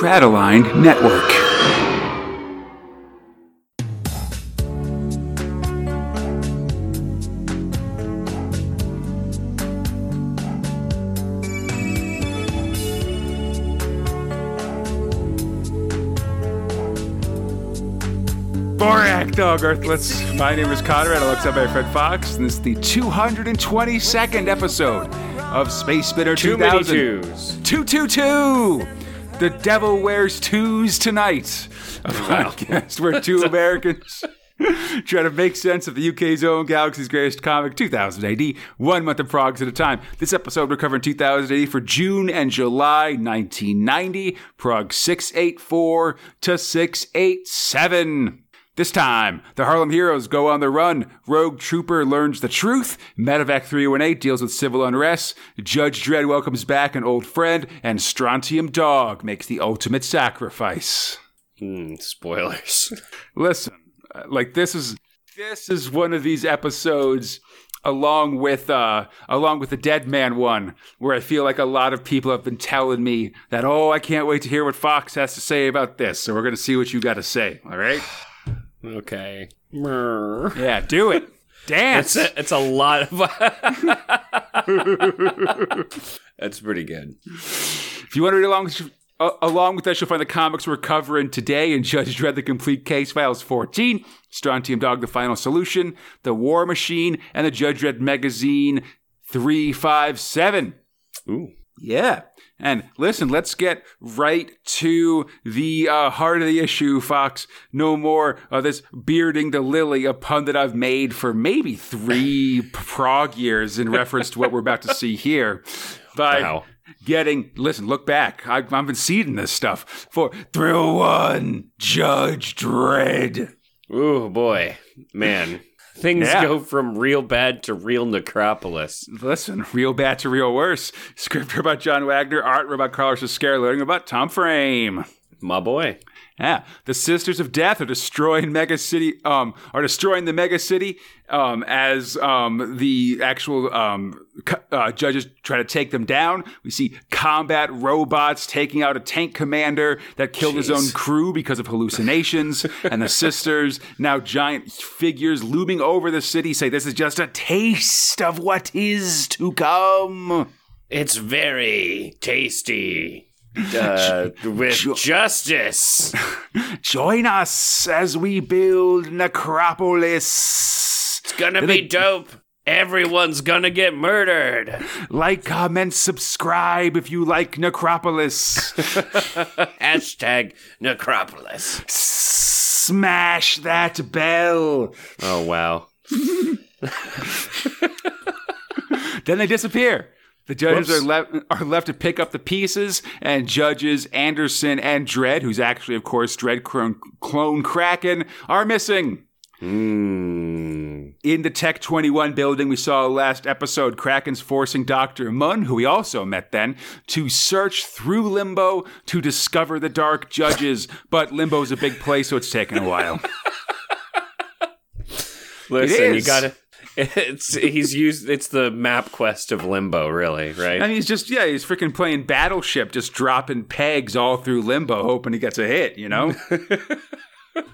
Crataline Network. Borag Thungg Earthlets. My name is Conrad, alongside my Fred Fox, and this is the 222nd episode of Space Spinner Too many twos. 222! The Devil Wears Twos Tonight. A podcast where two Americans try to make sense of the UK's own Galaxy's Greatest Comic 2000 AD, one month of progs at a time. This episode we're covering 2000 AD for June and July 1990, prog 684 to 687. This time, the Harlem Heroes go on the run. Rogue Trooper learns the truth. Medevac 318 deals with civil unrest. Judge Dredd welcomes back an old friend. And Strontium Dog makes the ultimate sacrifice. Hmm, spoilers. Listen, uh, like this is this is one of these episodes along with uh along with the Dead Man one where I feel like a lot of people have been telling me that oh I can't wait to hear what Fox has to say about this. So we're going to see what you got to say, all right? okay. Yeah, do it. Dance. It's a, it's a lot of. That's pretty good. If you want to read along, uh, along with us, you'll find the comics we're covering today in Judge Dredd The Complete Case Files 14, Strontium Dog The Final Solution, The War Machine, and the Judge Dredd Magazine 357. Ooh. Yeah. And listen, let's get right to the uh, heart of the issue, Fox. No more of this bearding the lily, a pun that I've made for maybe three prog years in reference to what we're about to see here. By Wow. getting, listen, look back. I, I've been seeding this stuff for Thrill One, Judge Dredd. Ooh, boy. Man. Things Yeah. go from real bad to real necropolis. Listen, real bad to real worse. Script about John Wagner, art about Carlos Ezquerra, learning about Tom Frame. My boy. Yeah, the Sisters of Death are destroying Mega City. Um, are destroying the Mega City. Um, as um the actual um uh, judges try to take them down. We see combat robots taking out a tank commander that killed his own crew because of hallucinations. and the sisters, now giant figures looming over the city, say this is just a taste of what is to come. It's very tasty. Uh, with Jo- justice. Join us as we build Necropolis. It's gonna be dope. Everyone's gonna get murdered. Like, comment, subscribe if you like Necropolis. Hashtag necropolis. Smash that bell. Oh, wow. Then they disappear. The judges Whoops. are left are left to pick up the pieces, and judges Anderson and Dredd, who's actually, of course, Dredd clone, clone Kraken, are missing. Hmm. In the Tech 21 building, we saw last episode, Kraken's forcing Dr. Munn, who we also met then, to search through Limbo to discover the Dark Judges. But Limbo's a big place, so it's taking a while. Listen, you gotta. It's he's used. It's the map quest of Limbo, really, right? And he's just, yeah, he's freaking playing Battleship, just dropping pegs all through Limbo, hoping he gets a hit, you know?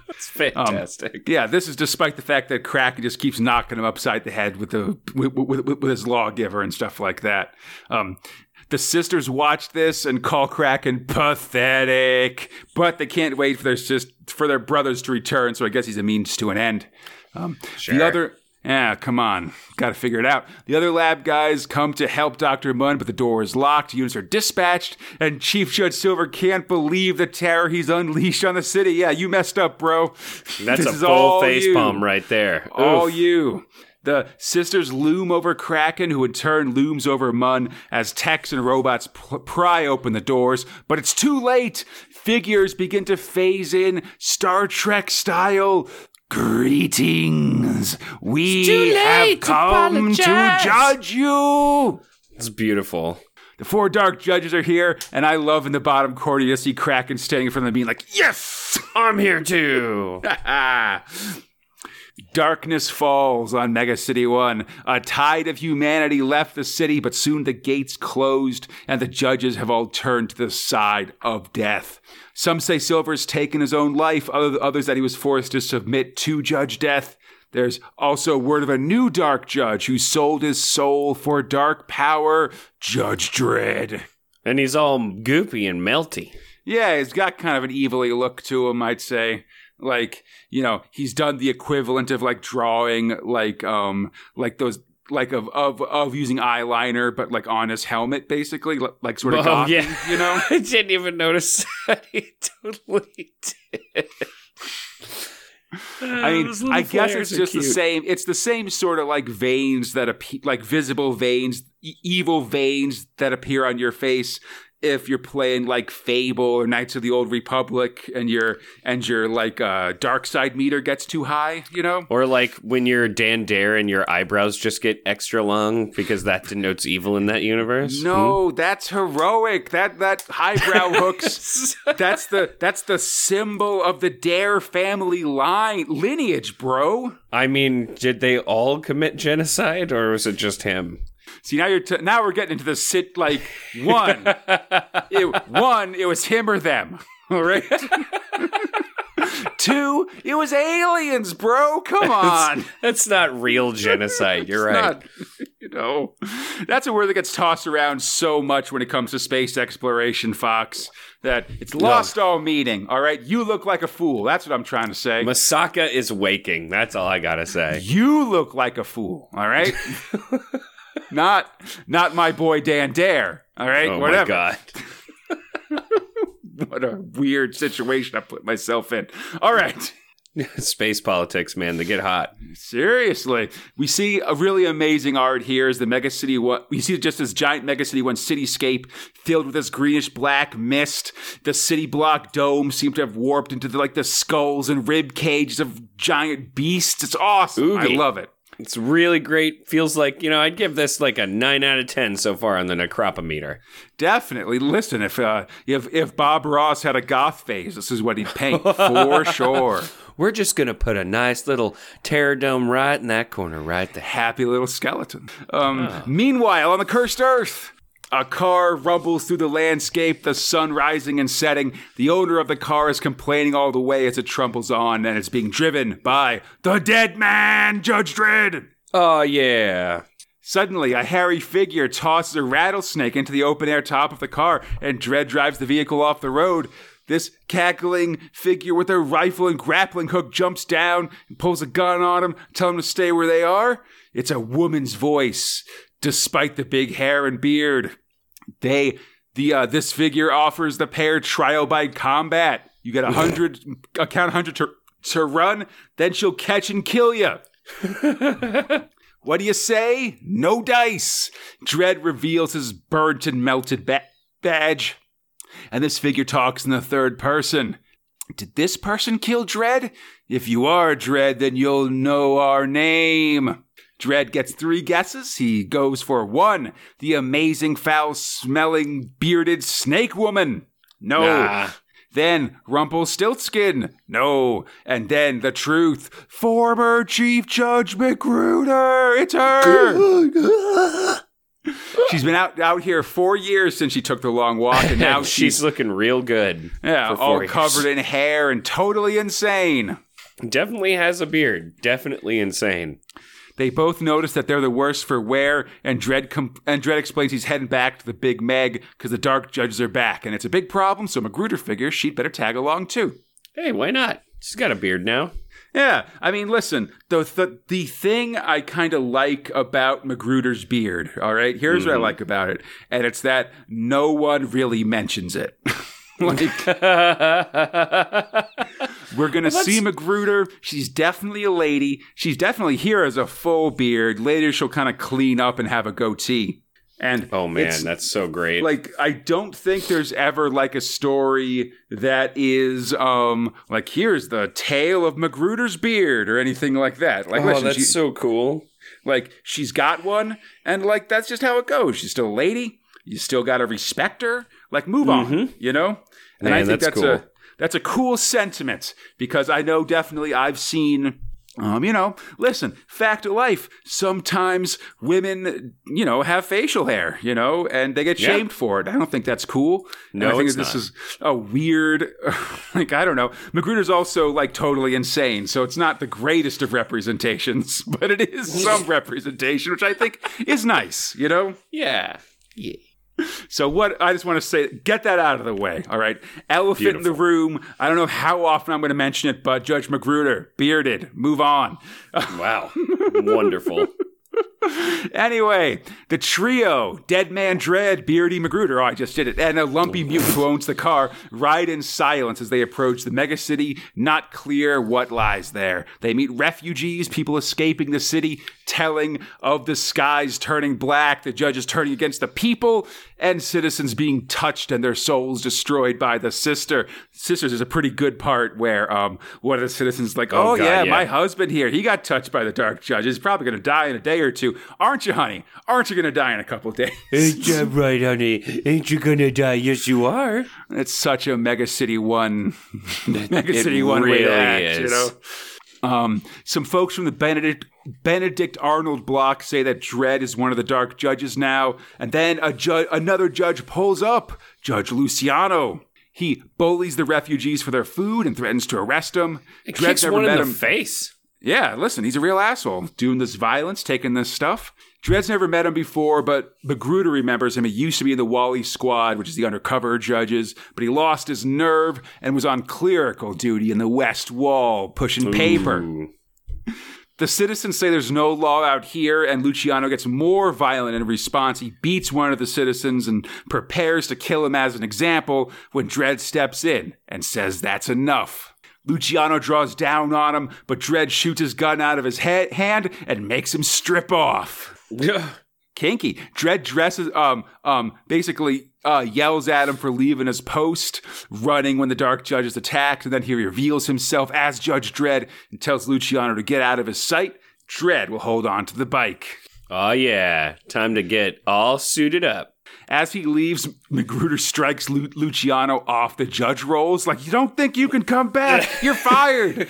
it's fantastic. yeah, this is despite the fact that Kraken just keeps knocking him upside the head with, the, with, with, with his lawgiver and stuff like that. Um, the sisters watch this and call Kraken pathetic, but they can't wait for their sis- for their brothers to return. So I guess he's a means to an end. Um, The other, yeah, come on, got to figure it out. The other lab guys come to help Doctor Munn, but the door is locked. Units are dispatched, and Chief Judge Silver can't believe the terror he's unleashed on the city. Yeah, you messed up, bro. That's This a full all face you. palm right there. All Oof. you. The sisters loom over Kraken, who in turn looms over Munn as techs and robots p- pry open the doors. But it's too late. Figures begin to phase in Star Trek style. Greetings. We have late to come to judge you. It's beautiful. The four dark judges are here, and I love in the bottom corner you see Kraken standing in front of them being like, Yes! I'm here too. Darkness falls on Mega City 1. A tide of humanity left the city, but soon the gates closed and the judges have all turned to the side of death. Some say Silver's taken his own life, others that he was forced to submit to Judge Death. There's also word of a new dark judge who sold his soul for dark power, Judge Dredd. And he's all goopy and melty. Yeah, he's got kind of an evilly look to him, I'd say like you know he's done the equivalent of like drawing like um like those like of of of using eyeliner but like on his helmet basically like sort of oh, yeah. you know? I didn't even notice that. He totally did. I mean, I guess it's just the same. It's the same sort of like veins that appear, like visible veins, e- evil veins that appear on your face if you're playing like Fable or Knights of the Old Republic and your and your like uh, dark side meter gets too high, you know? Or like when you're Dan Dare and your eyebrows just get extra long because that denotes evil in that universe. No, hmm? that's heroic. That that highbrow hooks. that's the that's the symbol of the Dare family line lineage, bro. I mean, did they all commit genocide or was it just him? See now you're t- now we're getting into the sit like one, it, one it was him or them. All right. Two, it was aliens, bro. Come on. That's, that's not real genocide. You're right. Not, you know, that's a word that gets tossed around so much when it comes to space exploration, Fox, that it's lost no. all meaning. All right. You look like a fool. That's what I'm trying to say. Masaka is waking. That's all I got to say. You look like a fool. All right not not my boy Dan Dare. All right, oh whatever. My God. what a weird situation I put myself in. All right. Space politics, man, they get hot. Seriously. We see a really amazing art here. Is the Mega City One. We see just this giant Mega City One cityscape filled with this greenish black mist. The city block dome seems to have warped into the, like the skulls and rib cages of giant beasts. It's awesome. Oogie. I love it. It's really great. Feels like, you know, I'd give this like a 9 out of 10 so far on the Necropometer. Definitely. Listen, if uh, if if Bob Ross had a goth phase, this is what he'd paint for sure. We're just going to put a nice little terror dome right in that corner, right The happy little skeleton. Um, oh. Meanwhile, on the cursed earth, a car rumbles through the landscape, the sun rising and setting. The owner of the car is complaining all the way as it trumbles on, and it's being driven by the dead man, Judge Dredd. Oh, yeah. Suddenly, a hairy figure tosses a rattlesnake into the open air top of the car, and Dredd drives the vehicle off the road. This cackling figure with a rifle and grappling hook jumps down and pulls a gun on him, telling him to stay where they are. It's a woman's voice despite the big hair and beard. They the uh, this figure offers the pair trial by combat. You get a hundred account hundred to to run, then she'll catch and kill you. what do you say? No dice. Dredd reveals his burnt and melted ba- badge, and this figure talks in the third person. Did this person kill Dredd? If you are Dredd, then you'll know our name. Dredd gets three guesses. He goes for one, the amazing, foul smelling, bearded snake woman. No. Nah. Then Rumpelstiltskin. No. And then the truth. Former Chief Judge McGruder. It's her. She's been out out here four years since she took the long walk, and now she's, she's looking real good. Yeah, all years. covered in hair and totally insane. Definitely has a beard. Definitely insane. They both notice that they're the worst for wear, and Dredd com- and Dredd explains he's heading back to the Big Meg because the Dark Judges are back, and it's a big problem. So McGruder figures she'd better tag along too. Hey, why not? She's got a beard now. Yeah, I mean, listen, the the, the thing I kind of like about McGruder's beard, all right, here's mm-hmm. what I mm-hmm. like about it, and it's that no one really mentions it. like, we're gonna well, see McGruder. She's definitely a lady. She's definitely here as a full beard. Later, she'll kind of clean up and have a goatee. And oh man, that's so great. Like I don't think there's ever like a story that is um like here's the tale of McGruder's beard or anything like that. Like oh, listen, that's she, so cool. Like she's got one, and like that's just how it goes. She's still a lady. You still got to respect her. Like move mm-hmm. on, you know. And Man, I think that's, that's cool. a that's a cool sentiment because I know definitely I've seen Um, you know, listen, fact of life. Sometimes women, you know, have facial hair, you know, and they get Yeah. shamed for it. I don't think that's cool. And No, I think this not. is a weird, like, I don't know. McGruder's also like totally insane. So it's not the greatest of representations, but it is some representation, which I think is nice, you know? Yeah. Yeah. So what I just want to say, get that out of the way. All right. Elephant in the room. I don't know how often I'm going to mention it, but Judge McGruder, bearded, move on. Wow. Wonderful. Anyway, the trio, Dead Man Dredd, Beardy McGruder, oh, I just did it, and a lumpy mutant who owns the car, ride in silence as they approach the megacity, not clear what lies there. They meet refugees, people escaping the city, telling of the skies turning black, the judges turning against the people, and citizens being touched and their souls destroyed by the sister. Sisters is a pretty good part where um, one of the citizens like, oh, God, yeah, yeah. my husband here, he got touched by the dark judges. He's probably going to die in a day or two. Aren't you, honey? Aren't you going to die in a couple days? Ain't that right, honey? Ain't you gonna die? Yes, you are. It's such a Mega City One, Mega City One way really to act, you is. know. Um, some folks from the Benedict Benedict Arnold block say that Dredd is one of the dark judges now, and then a ju- another judge pulls up, Judge Luciano. He bullies the refugees for their food and threatens to arrest them. Kicks one in the face. Yeah, listen, he's a real asshole doing this violence, taking this stuff. Dredd's never met him before, but McGruder remembers him. He used to be in the Wally Squad, which is the undercover judges, but he lost his nerve and was on clerical duty in the West Wall, pushing paper. The citizens say there's no law out here, and Luciano gets more violent in response. He beats one of the citizens and prepares to kill him as an example when Dredd steps in and says that's enough. Luciano draws down on him, but Dredd shoots his gun out of his hand and makes him strip off. Kinky. Dredd dresses, um, um, basically uh, yells at him for leaving his post, running when the Dark Judge is attacked, and then he reveals himself as Judge Dredd and tells Luciano to get out of his sight. Dredd will hold on to the bike. Oh yeah, time to get all suited up. As he leaves, McGruder strikes Lu- Luciano off the judge rolls. Like, you don't think you can come back? You're fired.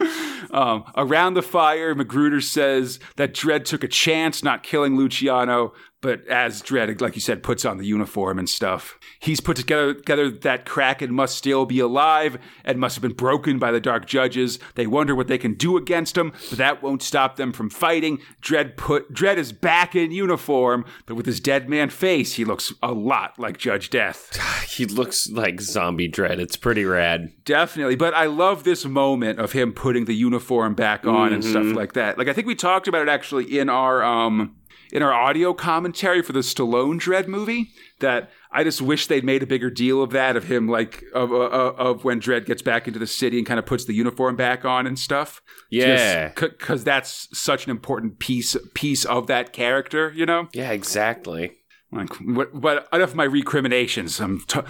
um, around the fire, McGruder says that Dredd took a chance not killing Luciano, but as Dredd, like you said, puts on the uniform and stuff. He's put together, together that Kraken must still be alive and must have been broken by the Dark Judges. They wonder what they can do against him, but that won't stop them from fighting. Dredd put Dredd is back in uniform, but with his dead man face, he looks a lot like Judge Death. He looks like zombie Dredd. It's pretty rad. Definitely. But I love this moment of him putting the uniform back on and stuff like that. Like I think we talked about it actually in our um in our audio commentary for the Stallone Dredd movie that I just wish they'd made a bigger deal of that of him like of uh, uh, of when Dredd gets back into the city and kind of puts the uniform back on and stuff. Yeah. Cuz that's such an important piece piece of that character, you know? Yeah, exactly. Like, what, but enough of my recriminations. I'm t-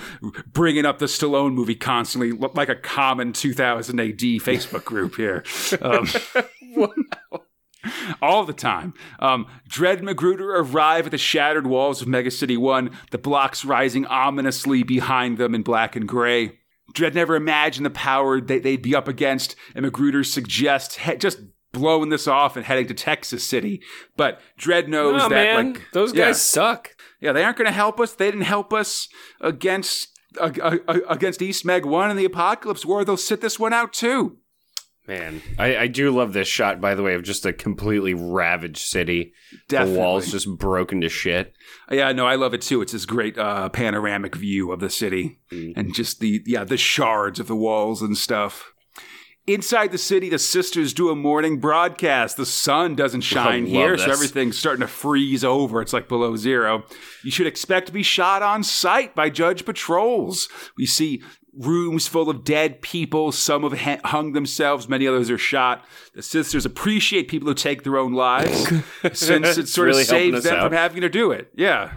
bringing up the Stallone movie constantly, like a common 2000 AD Facebook group here. Um, all the time. Um, Dredd McGruder arrive at the shattered walls of Mega City 1, the blocks rising ominously behind them in black and gray. Dredd never imagined the power they, they'd be up against, and McGruder suggests he- just blowing this off and heading to Texas City. But Dredd knows that, man, like, those guys yeah. suck. Yeah, they aren't going to help us. They didn't help us against uh, uh, against East Meg One and the Apocalypse War. They'll sit this one out too. Man, I, I do love this shot, by the way, of just a completely ravaged city. Definitely. The walls just broken to shit. Yeah, no, I love it too. It's this great uh, panoramic view of the city and just the yeah the shards of the walls and stuff. Inside the city, the sisters do a morning broadcast. The sun doesn't shine here, so everything's starting to freeze over. It's like below zero. You should expect to be shot on sight by judge patrols. We see rooms full of dead people. Some have hung themselves, many others are shot. The sisters appreciate people who take their own lives since it sort really of saves them out. from having to do it. Yeah.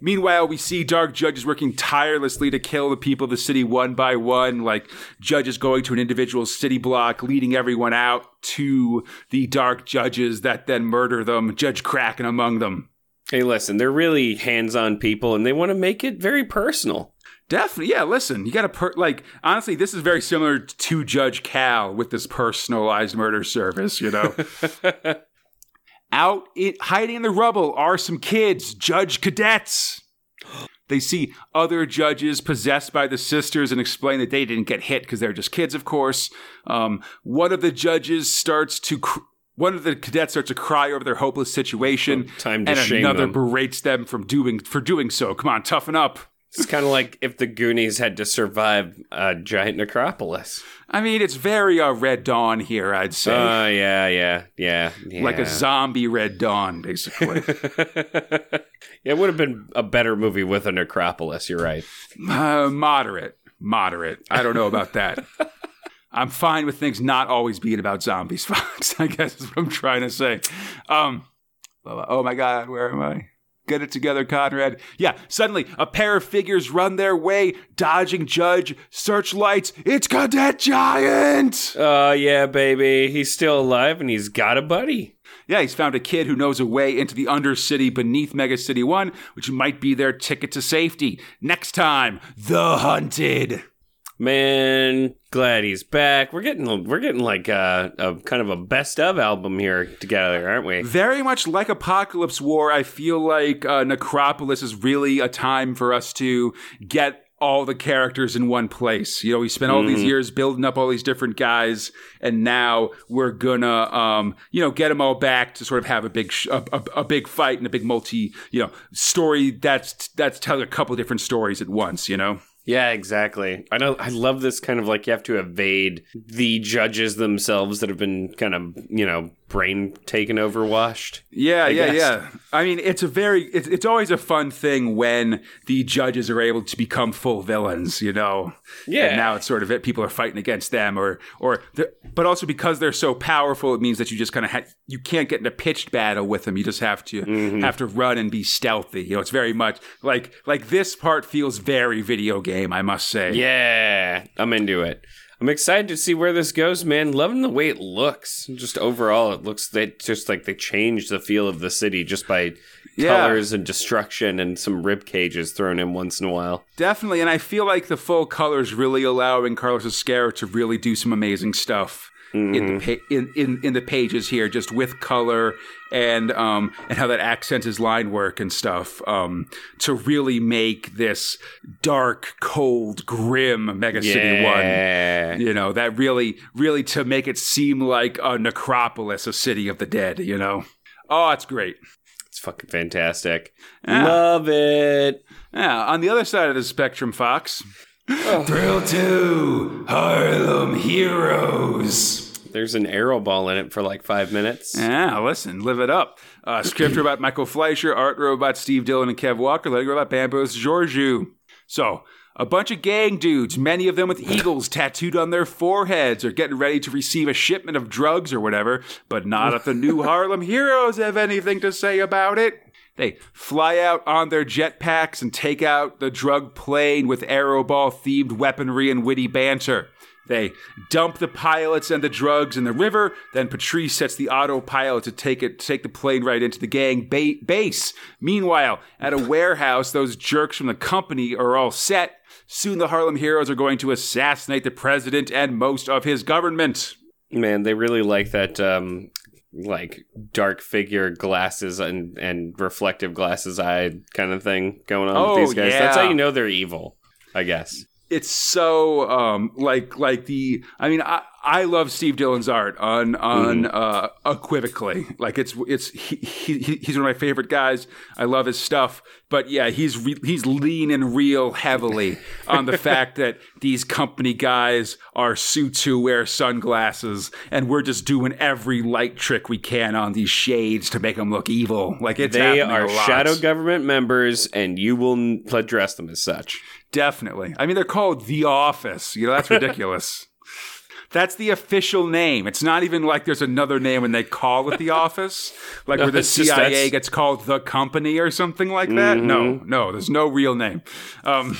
Meanwhile, we see dark judges working tirelessly to kill the people of the city one by one, like judges going to an individual city block, leading everyone out to the dark judges that then murder them, Judge Kraken among them. Hey, listen, they're really hands on people and they want to make it very personal. Definitely, yeah. Listen, you got to per- like honestly, this is very similar to Judge Cal with this personalized murder service. You know, out it, hiding in the rubble are some kids, judge cadets. They see other judges possessed by the sisters and explain that they didn't get hit because they're just kids, of course. Um, one of the judges starts to. Cr- one of the cadets starts to cry over their hopeless situation, Oh, Time to and shame another them. berates them from doing for doing so. Come on, toughen up. It's kind of like if the Goonies had to survive a giant necropolis. I mean, it's very uh, Red Dawn here, I'd say. Oh, yeah, yeah, yeah, yeah. like a zombie Red Dawn, basically. it would have been a better movie with a necropolis. You're right. uh, moderate. Moderate. I don't know about that. I'm fine with things not always being about zombies, Fox. I guess is what I'm trying to say. Um, oh my God, where am I? Get it together, Conrad. Yeah, suddenly a pair of figures run their way, dodging Judge, searchlights. It's Cadet Giant! Oh, yeah, baby. He's still alive and he's got a buddy. Yeah, he's found a kid who knows a way into the Undercity beneath Megacity 1, which might be their ticket to safety. Next time, The Hunted. Man, glad he's back. We're getting we're getting like a, a kind of a best of album here together, aren't we? Very much like Apocalypse War, I feel like uh, Necropolis is really a time for us to get all the characters in one place. You know, we spent all these years building up all these different guys, and now we're gonna, um, you know, get them all back to sort of have a big, sh- a, a, a big fight and a big multi, you know, story that's that's telling a couple different stories at once. You know. Yeah, exactly. I know. I love this kind of like you have to evade the judges themselves that have been kind of you know brain taken over, washed. Yeah, yeah, guess. yeah. I mean, it's a very it's it's always a fun thing when the judges are able to become full villains, you know. Yeah. And now it's sort of it. People are fighting against them, or or but also because they're so powerful, it means that you just kind of ha- you can't get in a pitched battle with them. You just have to Mm-hmm. have to run and be stealthy. You know, it's very much like like this part feels very video game. I must say. Yeah, I'm into it. I'm excited to see where this goes, man. Loving the way it looks. Just overall, it looks that just like they changed the feel of the city just by Yeah. colors and destruction and some rib cages thrown in once in a while. Definitely, and I feel like the full colors really allowing Carlos Ezquerra to really do some amazing stuff in the pa- in, in in the pages here, just with color and um and how that accents his line work and stuff um to really make this dark, cold, grim Mega City One. Yeah. You know that really, really to make it seem like a necropolis, a city of the dead. You know, oh, it's great. It's fucking fantastic. Yeah. Love it. Yeah, on the other side of the spectrum, Fox. Thrill 2 Harlem Heroes. There's an aeroball in it for like five minutes. Yeah, listen, live it up. Uh, script robot Michael Fleisher, art robot Steve Dillon and Kev Walker, letting robot Bambos Georgiou. So, a bunch of gang dudes, many of them with eagles tattooed on their foreheads, are getting ready to receive a shipment of drugs or whatever, but not if the new Harlem Heroes have anything to say about it. They fly out on their jetpacks and take out the drug plane with aeroball themed weaponry and witty banter. They dump the pilots and the drugs in the river. Then Patrice sets the autopilot to take it, take the plane right into the gang ba- base. Meanwhile, at a warehouse, those jerks from the company are all set. Soon, the Harlem Heroes are going to assassinate the president and most of his government. Man, they really like that um like dark figure glasses and and reflective glasses eye kind of thing going on Oh, with these guys. That's how you know they're evil, I guess. it's so um like like the I mean I I love Steve Dillon's art on on uh equivocally like it's it's he, he he's one of my favorite guys I love his stuff but yeah he's re- he's leaning real heavily on the fact that these company guys are suits who wear sunglasses and we're just doing every light trick we can on these shades to make them look evil like it's They are shadow government members, and you will address them as such. Definitely. I mean, they're called The Office. You know, that's ridiculous. That's the official name. It's not even like there's another name when they call it The Office, like where the just CIA Mm-hmm. gets called The Company or something like that. No, no, there's no real name. Um,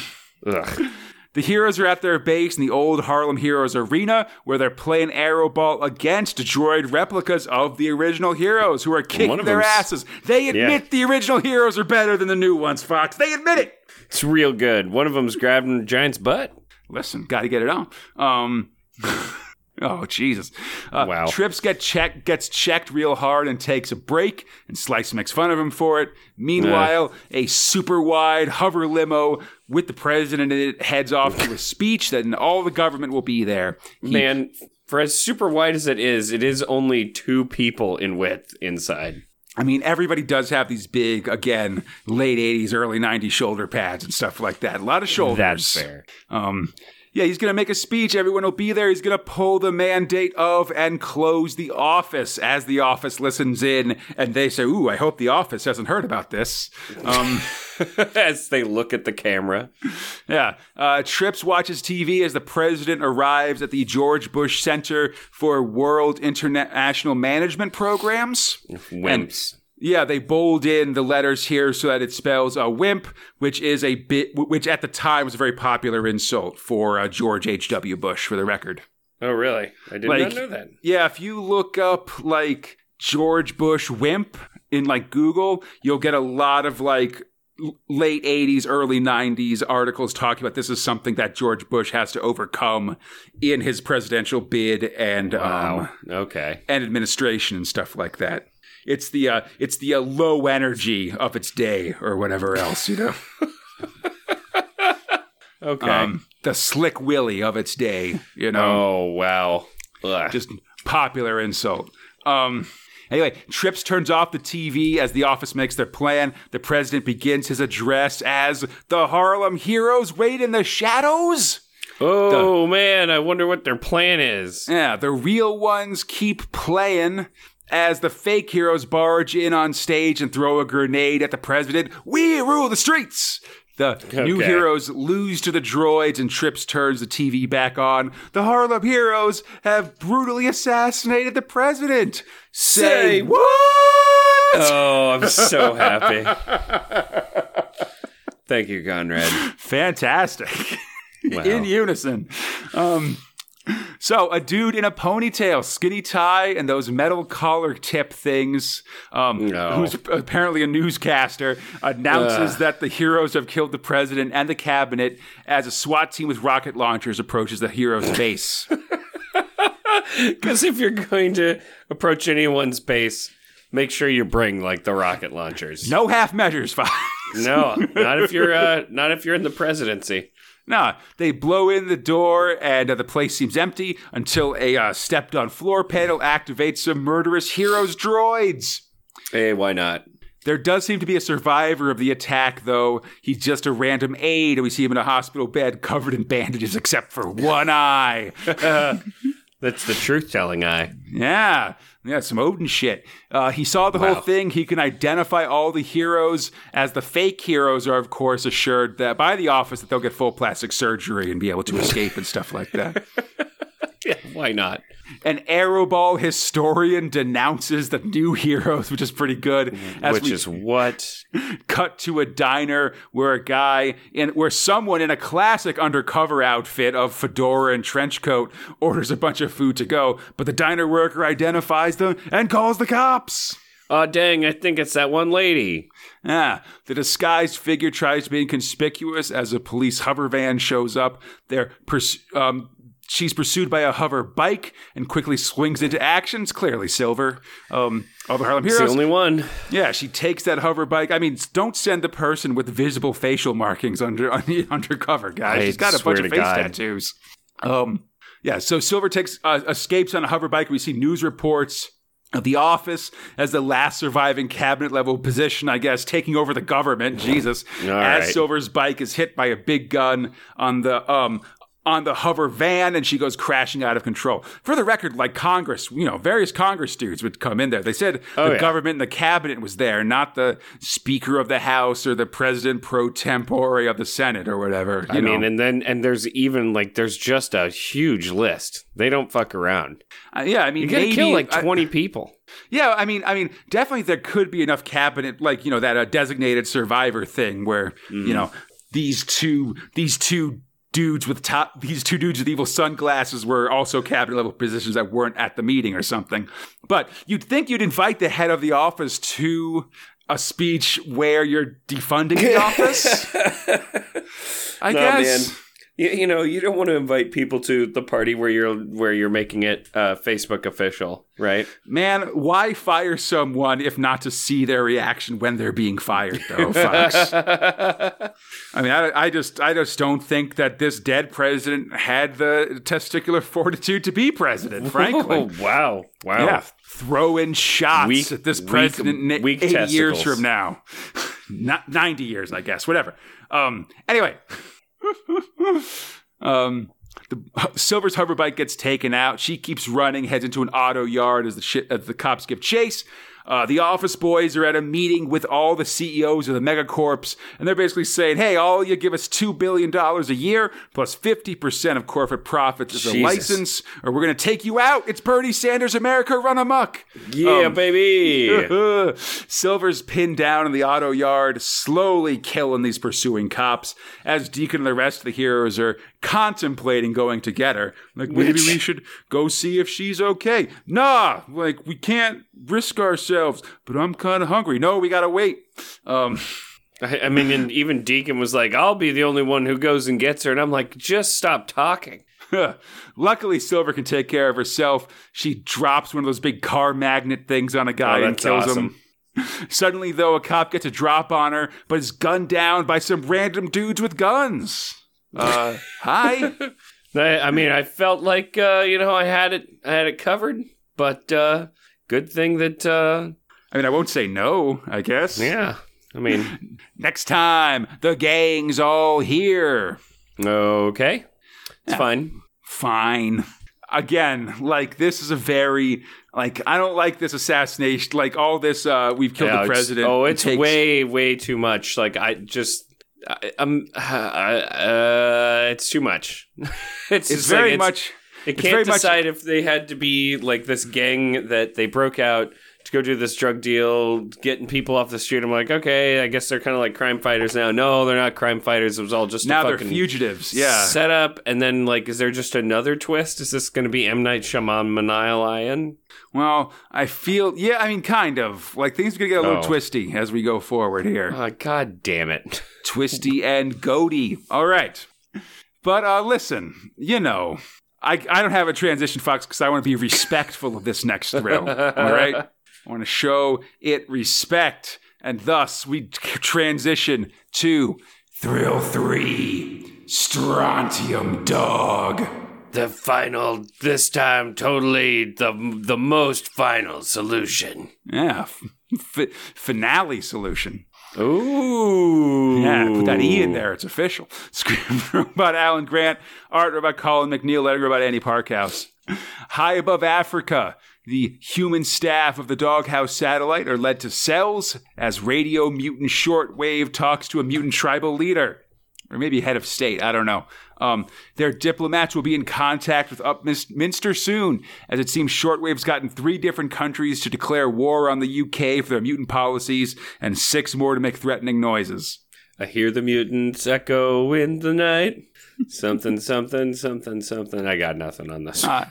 the heroes are at their base in the old Harlem Heroes Arena, where they're playing Aeroball against droid replicas of the original heroes who are kicking their asses. They admit the original heroes are better than the new ones, Fox. They admit it. It's real good. One of them's grabbing giant's butt. Listen, got to get it on. Um, oh Jesus! Uh, Wow. Trips get checked, gets checked real hard, and takes a break. And Slice makes fun of him for it. Meanwhile, a super wide hover limo with the president in it heads off to a speech that all the government will be there. He- Man, for as super wide as it is, it is only two people in width inside. I mean, everybody does have these big, again, late '80s, early '90s shoulder pads and stuff like that. A lot of shoulders. That's fair. Um, yeah, he's going to make a speech. Everyone will be there. He's going to pull the mandate of and close the office as the office listens in. And they say, Ooh, I hope the office hasn't heard about this. Um, as they look at the camera. yeah. Uh, Trips watches TV as the president arrives at the George Bush Center for World International Management Programs. Wimps. Yeah, they bold in the letters here so that it spells a wimp, which is a bit, which at the time was a very popular insult for uh, George H.W. Bush, for the record. oh, really? I did Like- not know that. Yeah, if you look up like George Bush wimp in like Google, you'll get a lot of like late 80s, early 90s articles talking about this is something that George Bush has to overcome in his presidential bid and um, okay. and administration and stuff like that. It's the uh, it's the uh, low energy of its day or whatever else, you know. Okay. Um, the slick willy of its day, you know. oh, wow. Ugh. just popular insult. Um, anyway, Trips turns off the TV as the office makes their plan. The president begins his address as the Harlem Heroes wait in the shadows. oh, man. I wonder what their plan is. Yeah, the real ones keep playing as the fake heroes barge in on stage and throw a grenade at the president. We rule the streets. The new heroes lose to the droids and Trips turns the TV back on. The Harlem heroes have brutally assassinated the president. Say Say what? Oh, I'm so happy. Thank you, Conrad. Fantastic. Wow. in unison. Um, so a dude in a ponytail, skinny tie, and those metal collar tip things, um, No. who's apparently a newscaster, announces Ugh. that the heroes have killed the president and the cabinet as a SWAT team with rocket launchers approaches the heroes' base. Because if you're going to approach anyone's base, make sure you bring like the rocket launchers. No half measures, Fox. no, not if you're uh, not if you're in the presidency. Nah, they blow in the door and uh, the place seems empty until a uh, stepped on floor panel activates some murderous heroes droids. Hey, why not? There does seem to be a survivor of the attack, though. He's just a random aide, and we see him in a hospital bed covered in bandages except for one eye. That's the truth telling eye. yeah, yeah, some Odin shit. Uh, he saw the Wow. whole thing. He can identify all the heroes as the fake heroes are, of course, assured that by the office that they'll get full plastic surgery and be able to escape and stuff like that. Yeah, why not? An Aeroball historian denounces the new heroes, which is pretty good. As Which is what? cut to a diner where a guy in where someone in a classic undercover outfit of fedora and trench coat orders a bunch of food to go, but the diner worker identifies them and calls the cops. Oh dang! I think it's that one lady. Ah, the disguised figure tries to be inconspicuous as a police hover van shows up. They're purs- um, she's pursued by a hover bike and quickly swings into action. It's clearly Silver. Um, the Harlem It's the only one. Yeah, she takes that hover bike. I mean, don't send the person with visible facial markings under undercover, guys. I She's got a bunch of face God. tattoos. Um, yeah. So Silver takes uh, escapes on a hover bike. We see news reports of the office as the last surviving cabinet level position, I guess, taking over the government. Jesus, All as right. Silver's bike is hit by a big gun on the um on the hover van and she goes crashing out of control. For the record, like Congress, you know, various Congress dudes would come in there. They said Oh, the yeah. government and the cabinet was there, not the Speaker of the House or the President pro tempore of the Senate or whatever. You I know? mean, and then and there's even like there's just a huge list. They don't fuck around. Uh, yeah, I mean, You maybe, kill like I- twenty people. Yeah, I mean, I mean, definitely there could be enough cabinet, like you know, that uh, designated survivor thing where you know these two these two dudes with top these two dudes with evil sunglasses were also cabinet level positions that weren't at the meeting or something. But you'd think you'd invite the head of the office to a speech where you're defunding the office. I No, guess. man. You, you know, you don't want to invite people to the party where you're where you're making it uh, Facebook official, right? Man, why fire someone if not to see their reaction when they're being fired, though, folks? I mean, I, I just, I just don't think that this dead president had the testicular fortitude to be president. Frankly, Oh, wow, wow. yeah, throw in shots Weak- at this weak- president ni- weak eighty years from now, not ninety years, I guess. Whatever. Um. Anyway. um. The Silver's hover bike gets taken out. She keeps running, heads into an auto yard as the shit, as the cops give chase. Uh, the office boys are at a meeting with all the CEOs of the megacorps, and they're basically saying, "Hey, all you give us two billion dollars a year plus fifty percent of corporate profits as a license, or we're going to take you out. It's Bernie Sanders America run amok." Yeah, Um, baby. Silver's pinned down in the auto yard, slowly killing these pursuing cops, as Deacon and the rest of the heroes are contemplating going to get her. Like, maybe Which- we should go see if she's okay. Nah, like, we can't risk ourselves, but I'm kind of hungry. No, we gotta wait. Um, I, I mean, and even Deacon was like, "I'll be the only one who goes and gets her," and I'm like, "Just stop talking." Luckily, Silver can take care of herself. She drops one of those big car magnet things on a guy Oh, and kills awesome. him. Suddenly, though, a cop gets a drop on her, but is gunned down by some random dudes with guns. Uh, hi. I, I mean, I felt like uh, you know I had it, I had it covered, but uh, good thing that uh, I mean, I won't say no, I guess. yeah. I mean, Next time, the gang's all here. okay, it's fine. Fine. Again, like, this is a very, like, I don't like this assassination. Like, all this, uh, we've killed Yeah, the president. oh, it's takes- way, way too much. Like I just, I, I'm, uh, it's too much. it's It's very like, it's- much. It can't very much- decide if they had to be like this gang that they broke out to go do this drug deal, getting people off the street. I'm like, okay, I guess they're kind of like crime fighters now. No, they're not crime fighters. It was all just Now they're fugitives. Yeah. set up. And then like, is there just another twist? Is this going to be M Night Shyamalan? Well, I feel, yeah, I mean, kind of. Like, things are going to get a little Oh. twisty as we go forward here. Oh, God damn it! twisty and goaty. All right. But uh, listen, you know, I, I don't have a transition, Fox, because I want to be respectful of this next thrill. All right? I want to show it respect. And thus, we transition to Thrill 3 Strontium Dog. The final, this time, totally the the most final solution. Yeah, f- finale solution. Ooh, Yeah, put that E in there. It's official. Script robot Alan Grant, art about Colin MacNeil, letter about Annie Parkhouse. High above Africa, the human staff of the Doghouse satellite are led to cells as radio mutant shortwave talks to a mutant tribal leader. Or maybe head of state, I don't know. Um, their diplomats will be in contact with Upminster soon, as it seems Shortwave's gotten three different countries to declare war on the UK for their mutant policies, and six more to make threatening noises. I hear the mutants echo in the night. Something, something, something, something. I got nothing on this. Uh,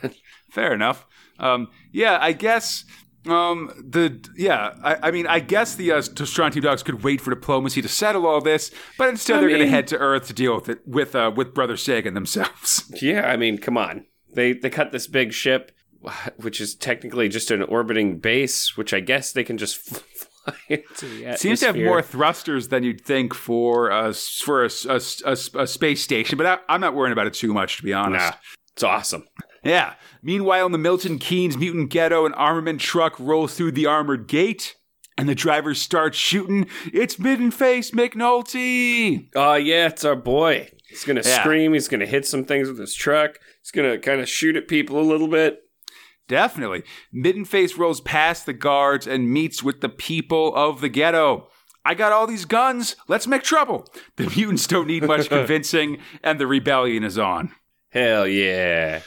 fair enough. Um, yeah, I guess um, the yeah, I, I mean, I guess the uh, Strontium Dogs could wait for diplomacy to settle all this, but instead I they're going to head to Earth to deal with it with uh, with Brother Sagan themselves. Yeah, I mean, come on. They they cut this big ship, which is technically just an orbiting base, which I guess they can just fly into. Seems to have more thrusters than you'd think for uh, for a, a, a, a space station, but I, I'm not worrying about it too much, to be honest. Nah, it's awesome. Yeah. Meanwhile, in the Milton Keynes mutant ghetto, an armament truck rolls through the armored gate, and the driver starts shooting. It's Midden Face McNulty. Oh yeah, it's our boy. He's gonna Yeah. scream. He's gonna hit some things with his truck. He's gonna kind of shoot at people a little bit. Definitely. Midden Face rolls past the guards and meets with the people of the ghetto. I got all these guns. Let's make trouble. The mutants don't need much convincing, and the rebellion is on. Hell yeah!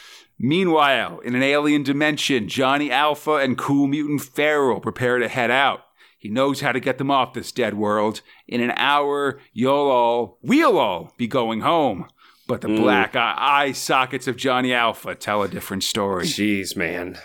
Meanwhile, in an alien dimension, Johnny Alpha and Cool Mutant Feral prepare to head out. He knows how to get them off this dead world. In an hour, you'll all, we'll all be going home. But the hmm. black eye eye sockets of Johnny Alpha tell a different story. Jeez, man.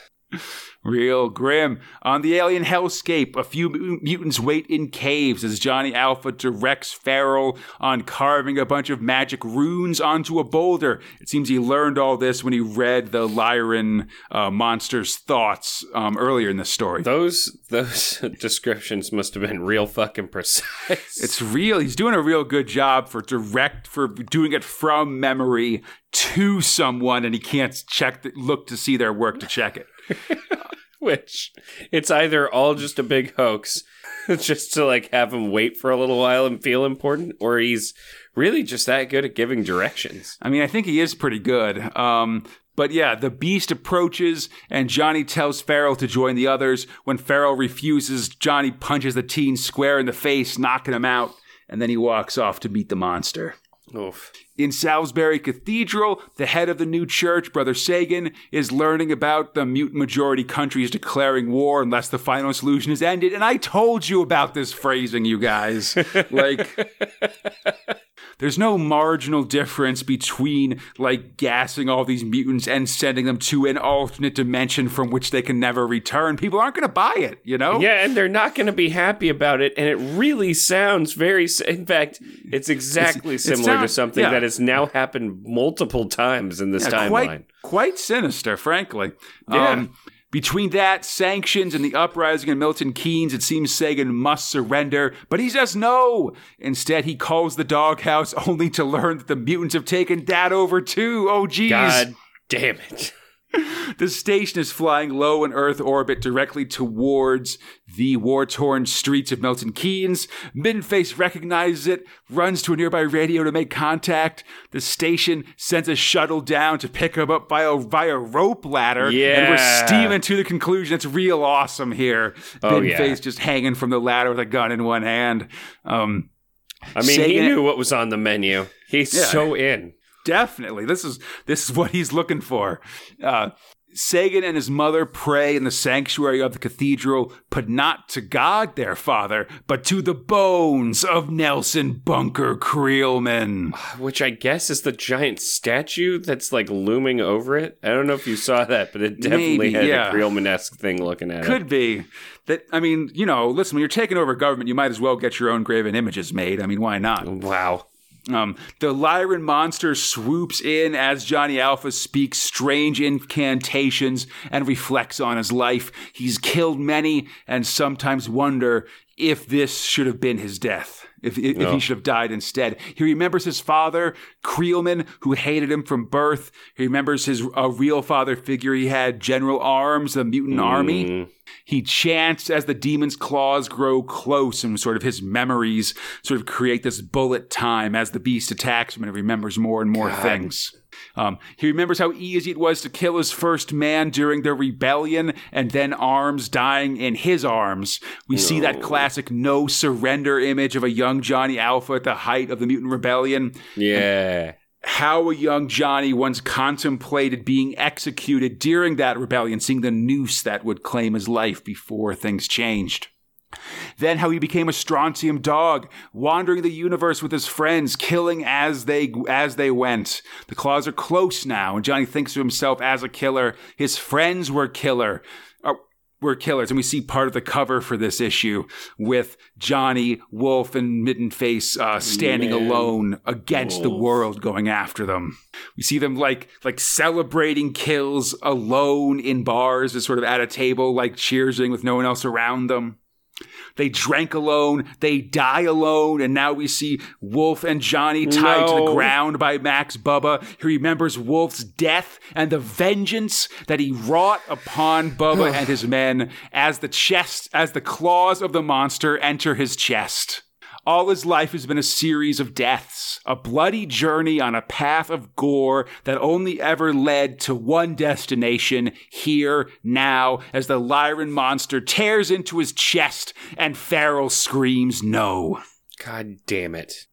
Real grim. On the alien hellscape, a few mutants wait in caves as Johnny Alpha directs Feral on carving a bunch of magic runes onto a boulder. It seems he learned all this when he read the Lyran uh, monster's thoughts um, earlier in the story. Those those descriptions must have been real fucking precise. It's real. He's doing a real good job for direct for doing it from memory to someone, and he can't check the, look to see their work to check it. which it's either all just a big hoax just to like have him wait for a little while and feel important or he's really just that good at giving directions I mean, I think he is pretty good. Um, but yeah, the beast approaches, and Johnny tells Feral to join the others. When Feral refuses, Johnny punches the teen square in the face, knocking him out, and then he walks off to meet the monster. Oof. In Salisbury Cathedral, the head of the new church, Brother Sagan, is learning about the mutant majority countries declaring war unless the final solution is ended. And I told you about this phrasing, you guys. like, there's no marginal difference between, like, gassing all these mutants and sending them to an alternate dimension from which they can never return. People aren't going to buy it, you know? yeah and they're not going to be happy about it and it really sounds very in fact it's exactly it similar to sounds- something yeah. that has now happened multiple times in this Yeah, timeline quite quite sinister, frankly. Yeah. Um, between that, sanctions, and the uprising in Milton Keynes, it seems Sagan must surrender, but he says no. Instead, he calls the doghouse only to learn that the mutants have taken that over too. Oh, geez. god damn it The station is flying low in Earth orbit directly towards the war torn streets of Milton Keynes. Middenface recognizes it, runs to a nearby radio to make contact. The station sends a shuttle down to pick him up via, via rope ladder. Yeah. And we're steaming to the conclusion. It's real awesome here. Oh, yeah. Middenface just hanging from the ladder with a gun in one hand. Um, i mean he knew what was on the menu he's Yeah. so in Definitely. This is this is what he's looking for. Uh, Sagan and his mother pray in the sanctuary of the cathedral, but not to God their father, but to the bones of Nelson Bunker Kreelman. which I guess is the giant statue that's like looming over it. I don't know if you saw that, but it definitely Maybe, had yeah. a Kreelman-esque thing looking at it. Could be that. I mean, you know, listen. When you're taking over government, you might as well get your own graven images made. I mean, why not? Wow. Um, the Lyran monster swoops in as Johnny Alpha speaks strange incantations and reflects on his life. He's killed many and sometimes wonder if this should have been his death. If, if, if he should have died instead. He remembers his father, Kreelman, who hated him from birth. He remembers his a real father figure he had, General Arms, the mutant army. He chants as the demon's claws grow close and sort of his memories sort of create this bullet time as the beast attacks him and he remembers more and more things. Um, he remembers how easy it was to kill his first man during the rebellion and then Arms dying in his arms. We see that classic no surrender image of a young Johnny Alpha at the height of the mutant rebellion Yeah. How a young Johnny once contemplated being executed during that rebellion, seeing the noose that would claim his life before things changed. Then how he became a strontium dog, wandering the universe with his friends, killing as they as they went. The claws are close now, and Johnny thinks of himself as a killer. His friends were killer. Were killers, and we see part of the cover for this issue with Johnny, Wolf, and Middenface uh, standing Man. alone against the world, going after them. We see them like like celebrating kills alone in bars, just sort of at a table, like cheersing with no one else around them. They drank alone, they die alone, and now we see Wolf and Johnny tied to the ground by Max Bubba. He remembers Wolf's death and the vengeance that he wrought upon Bubba and his men as the chest, as the claws of the monster enter his chest. All his life has been a series of deaths, a bloody journey on a path of gore that only ever led to one destination here, now, as the Lyran monster tears into his chest and Feral screams no. God damn it.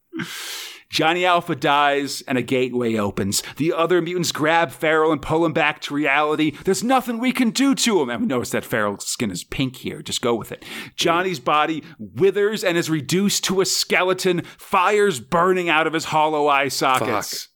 Johnny Alpha dies and a gateway opens. The other mutants grab Feral and pull him back to reality. There's nothing we can do to him. And we notice that Feral's skin is pink here. Just go with it. Johnny's body withers and is reduced to a skeleton, fires burning out of his hollow eye sockets.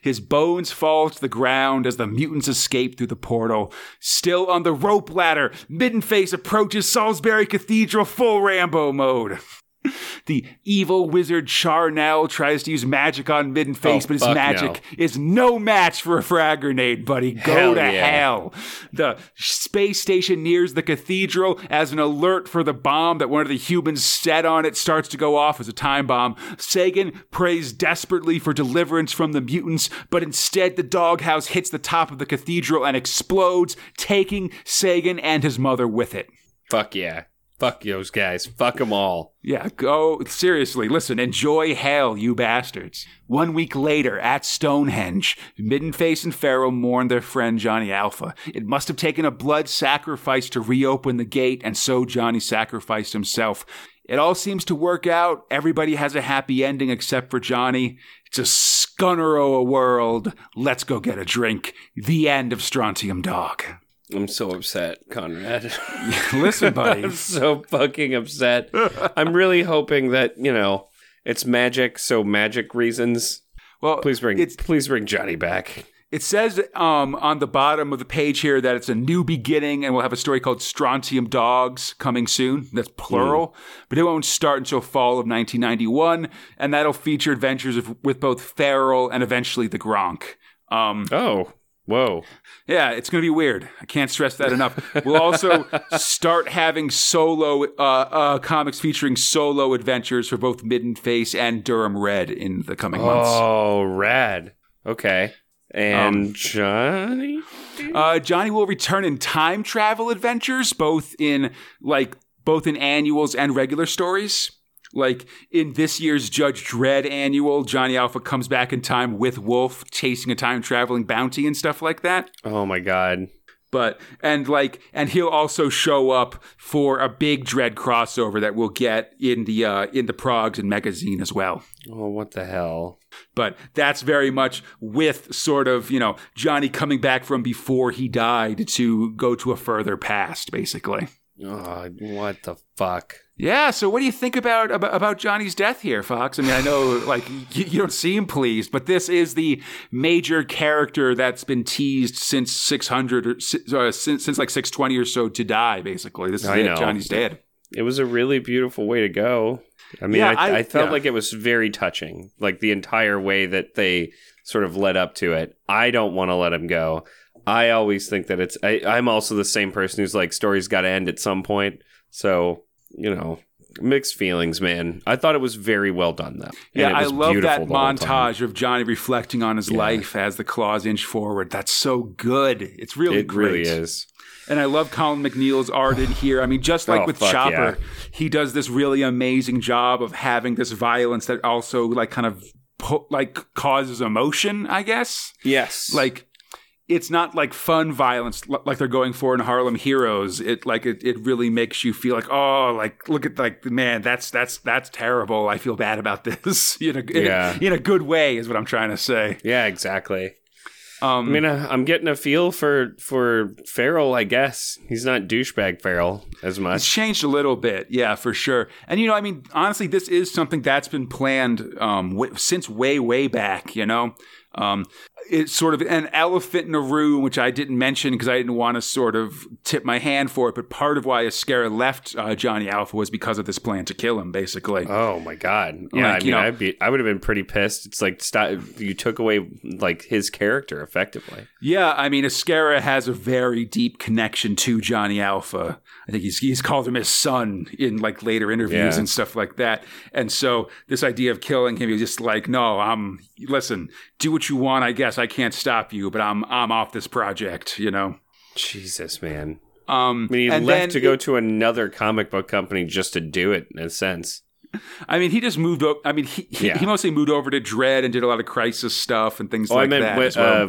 His bones fall to the ground as the mutants escape through the portal. Still on the rope ladder, Middenface approaches Salisbury Cathedral full Rambo mode. The evil wizard Charnel tries to use magic on Middenface, Oh, but his magic is no match for a frag grenade, buddy. Go Hell to yeah. hell. The space station nears the cathedral as an alert for the bomb that one of the humans set on it starts to go off as a time bomb. Sagan prays desperately for deliverance from the mutants, but instead the doghouse hits the top of the cathedral and explodes, taking Sagan and his mother with it. Fuck yeah. Fuck those guys. Fuck them all. Yeah, go seriously. Listen, enjoy hell, you bastards. One week later, at Stonehenge, Middenface and Feral mourn their friend Johnny Alpha. It must have taken a blood sacrifice to reopen the gate, and so Johnny sacrificed himself. It all seems to work out. Everybody has a happy ending except for Johnny. It's a scunner a world. Let's go get a drink. The end of Strontium Dog. I'm so upset, Conrad. Listen, buddy. I'm so fucking upset. I'm really hoping that, you know, it's magic, so magic reasons. Well, Please bring it's please bring Johnny back. It says um, on the bottom of the page here that it's a new beginning, and we'll have a story called Strontium Dogs coming soon. That's plural, but it won't start until fall of 1991, and that'll feature adventures of, with both Feral and eventually the Gronk. Um, Oh, whoa. yeah, it's going to be weird. I can't stress that enough. We'll also start having solo uh, uh, comics featuring solo adventures for both Middenface and Durham Red in the coming months. Oh, rad. Okay. And Johnny? Uh, Johnny will return in time travel adventures, both in like both in annuals and regular stories. Like in this year's Judge Dredd annual, Johnny Alpha comes back in time with Wolf chasing a time traveling bounty and stuff like that. Oh my god. But and like and he'll also show up for a big Dredd crossover that we'll get in the uh, in the Progs and magazine as well. Oh, what the hell? But that's very much with sort of, you know, Johnny coming back from before he died to go to a further past, basically. Oh, what the fuck? Yeah, so what do you think about about, about Johnny's death here, Fox? I mean, I know like you, you don't seem pleased, but this is the major character that's been teased since 600 or uh, since, since like 620 or so to die, basically. This is I it. know. Johnny's dead. It was a really beautiful way to go. I mean, Yeah, I, I- I, felt yeah. like it was very touching, like the entire way that they sort of led up to it. I don't want to let him go. I always think that it's. I, I'm also the same person who's like, stories got to end at some point. So, you know, mixed feelings, man. I thought it was very well done, though. Yeah, I love that the whole time. montage of Johnny reflecting on his Yeah. life as the claws inch forward. That's so good. It's really It great. really is. And I love Colin MacNeil's art in here. I mean, just like Oh, with Chopper, yeah. he does this really amazing job of having this violence that also like kind of like causes emotion. I guess Yes. like it's not like fun violence like they're going for in Harlem Heroes. It like it, it really makes you feel like oh like look at like man that's that's that's terrible. I feel bad about this. in a in, Yeah. a, in a good way is what I'm trying to say. yeah, exactly. Um, I mean, uh, I'm getting a feel for for Feral. I guess he's not douchebag Feral as It's much. changed a little bit, yeah, for sure. And you know, I mean, honestly, this is something that's been planned um, w- since way, way back. You know, um, it's sort of an elephant in a room, which I didn't mention because I didn't want to sort of tip my hand for it. But part of why Ezquerra left uh, Johnny Alpha was because of this plan to kill him, basically. Oh my god! Yeah, Like, I you mean, know- I'd be, I would have been pretty pissed. It's like stop, you took away like his character effectively. Yeah, I mean, Ezquerra has a very deep connection to Johnny Alpha. I think he's he's called him his son in like later interviews Yeah. and stuff like that. And so this idea of killing him, he's just like, no, I'm listen, do what you want. I guess I can't stop you, but I'm I'm off this project. You know. Jesus, man. Um, I mean, he left to go it- to another comic book company just to do it. In a sense, I mean, he just moved. I mean, he he, Yeah. he mostly moved over to Dredd and did a lot of Crisis stuff and things oh, like I meant that. when, well.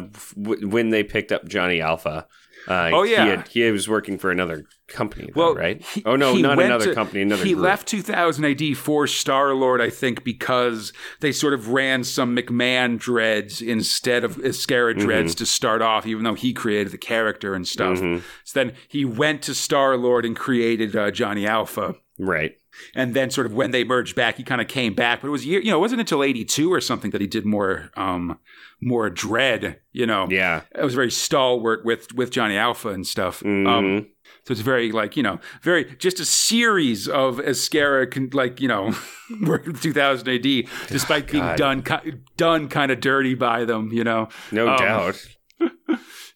uh, when they picked up Johnny Alpha. Uh, Oh, yeah. he, had, he was working for another company, though, Well, right? he- oh no, not another to- company, another. He group. left 2000 AD for Star Lord, I think, because they sort of ran some McMahon Dredds instead of Ezquerra Dredds to start off, even though he created the character and stuff. Mhm. So then he went to Star Lord and created uh, Johnny Alpha. Right. and then sort of when they merged back, he kind of came back. But it was year, you know, it wasn't until '82 or something that he did more, um, more Dredd, You know, Yeah. it was very stalwart with with Johnny Alpha and stuff. Mhm. Um, so it's very like you know, very just a series of Ezquerra, con- like you know, 2000 AD, despite being done ki- done kind of dirty by them. You know, no um, doubt.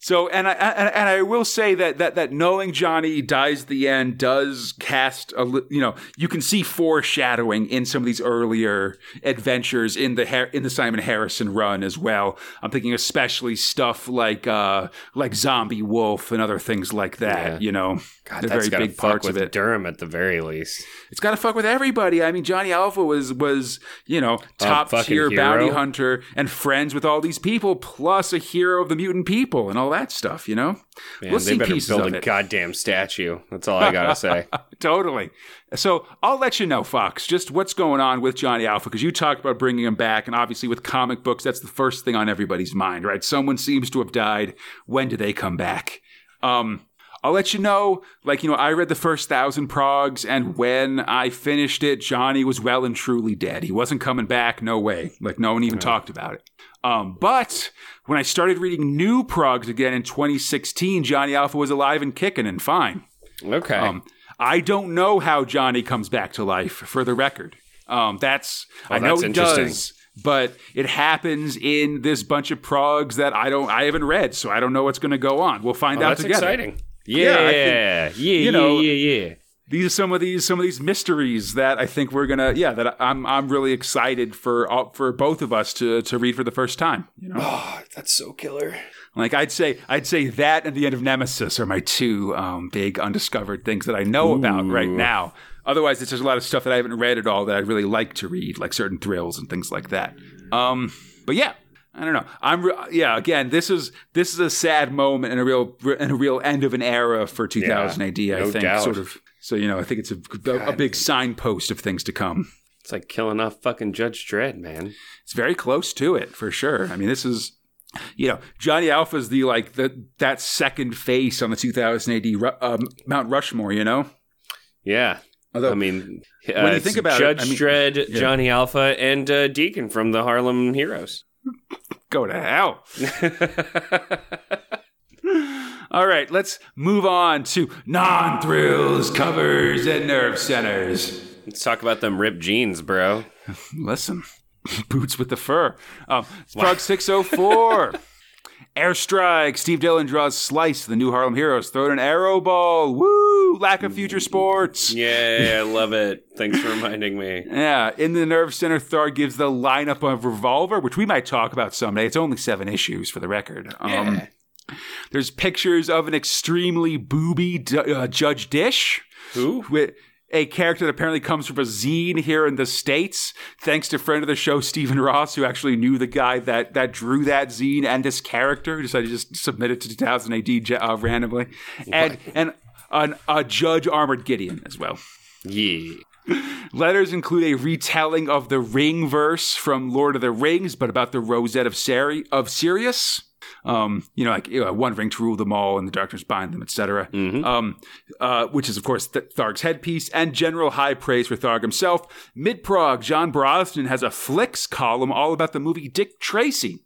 so, and I and, and I will say that that that knowing Johnny dies at the end does cast a you know you can see foreshadowing in some of these earlier adventures in the in the Simon Harrison run as well. I'm thinking especially stuff like uh like Zombie Wolf and other things like that. Yeah. You know, God, that's very big parts of it. Durham at the very least. It's got to fuck with everybody. I mean, Johnny Alpha was was you know top tier bounty hunter and friends with all these people, plus a hero of the mutant people and all that stuff. You know, Man, we'll they better build a goddamn statue. That's all I gotta say. totally. So I'll let you know, Fox, just what's going on with Johnny Alpha because you talked about bringing him back, and obviously with comic books, that's the first thing on everybody's mind, right? Someone seems to have died. When do they come back? Um, I'll let you know. Like you know, I read the first thousand progs, and when I finished it, Johnny was well and truly dead. He wasn't coming back. No way. Like no one even talked about it. Um, but when I started reading new progs again in 2016, Johnny Alpha was alive and kicking and fine. Okay. Um, I don't know how Johnny comes back to life. For the record, um, that's I know that's he interesting. does, but it happens in this bunch of progs that I don't, I haven't read, so I don't know what's going to go on. We'll find Oh, out that's together. exciting. Yeah, Yeah, yeah, think, yeah, you know- yeah, yeah, yeah. These are some of these some of these mysteries that I think we're gonna, yeah, that I'm I'm really excited for all- for both of us to to read for the first time. You know, Oh, that's so killer. like I'd say I'd say that and the end of Nemesis are my two um, big undiscovered things that I know about right now. Otherwise, it's just a lot of stuff that I haven't read at all that I'd really like to read, like certain thrills and things like that. Um, but yeah, I don't know. I'm re- yeah. Again, this is this is a sad moment and a real and a real end of an era for 2000 AD. I no think doubt. sort of. So you know, I think it's a, a, a big signpost of things to come. It's like killing off fucking Judge Dredd, man. It's very close to it for sure. I mean, this is, you know, Johnny Alpha's the like the that second face on the 2000 AD um, Mount Rushmore. You know, Yeah. although I mean, uh, When you think about it, Judge I mean- Dredd, Yeah. Johnny Alpha, and uh, Deacon from the Harlem Heroes. go to hell. All right, let's move on to non thrills, covers, and nerve centers. Let's talk about them ripped jeans, bro. Listen, boots with the fur. Um, Prog 604. Airstrike. Steve Dillon draws Slice, the new Harlem Heroes. Throw an arrow ball. Woo! Lack of future sports. Yeah, I love it. Thanks for reminding me. Yeah, in the Nerve Center, Tharg gives the lineup of Revolver, which we might talk about someday. It's only seven issues for the record. Um, There's pictures of an extremely booby uh, Judge Dish, Who? with a character that apparently comes from a zine here in the states, thanks to friend of the show Stephen Ross, who actually knew the guy that that drew that zine and this character. Who decided to just submit it to 2000 AD uh, randomly, and and an, a Judge Armored Gideon as well. Yeah. Letters include a retelling of the ring verse from Lord of the Rings, but about the Rosette of Sari- of Sirius. Um, you know, like you know, one ring to rule them all, and the darkness bind them, etc. Um, uh, which is, of course, Th- Tharg's headpiece and general high praise for Tharg himself. Mid prog, John Brosnan has a flicks column all about the movie Dick Tracy.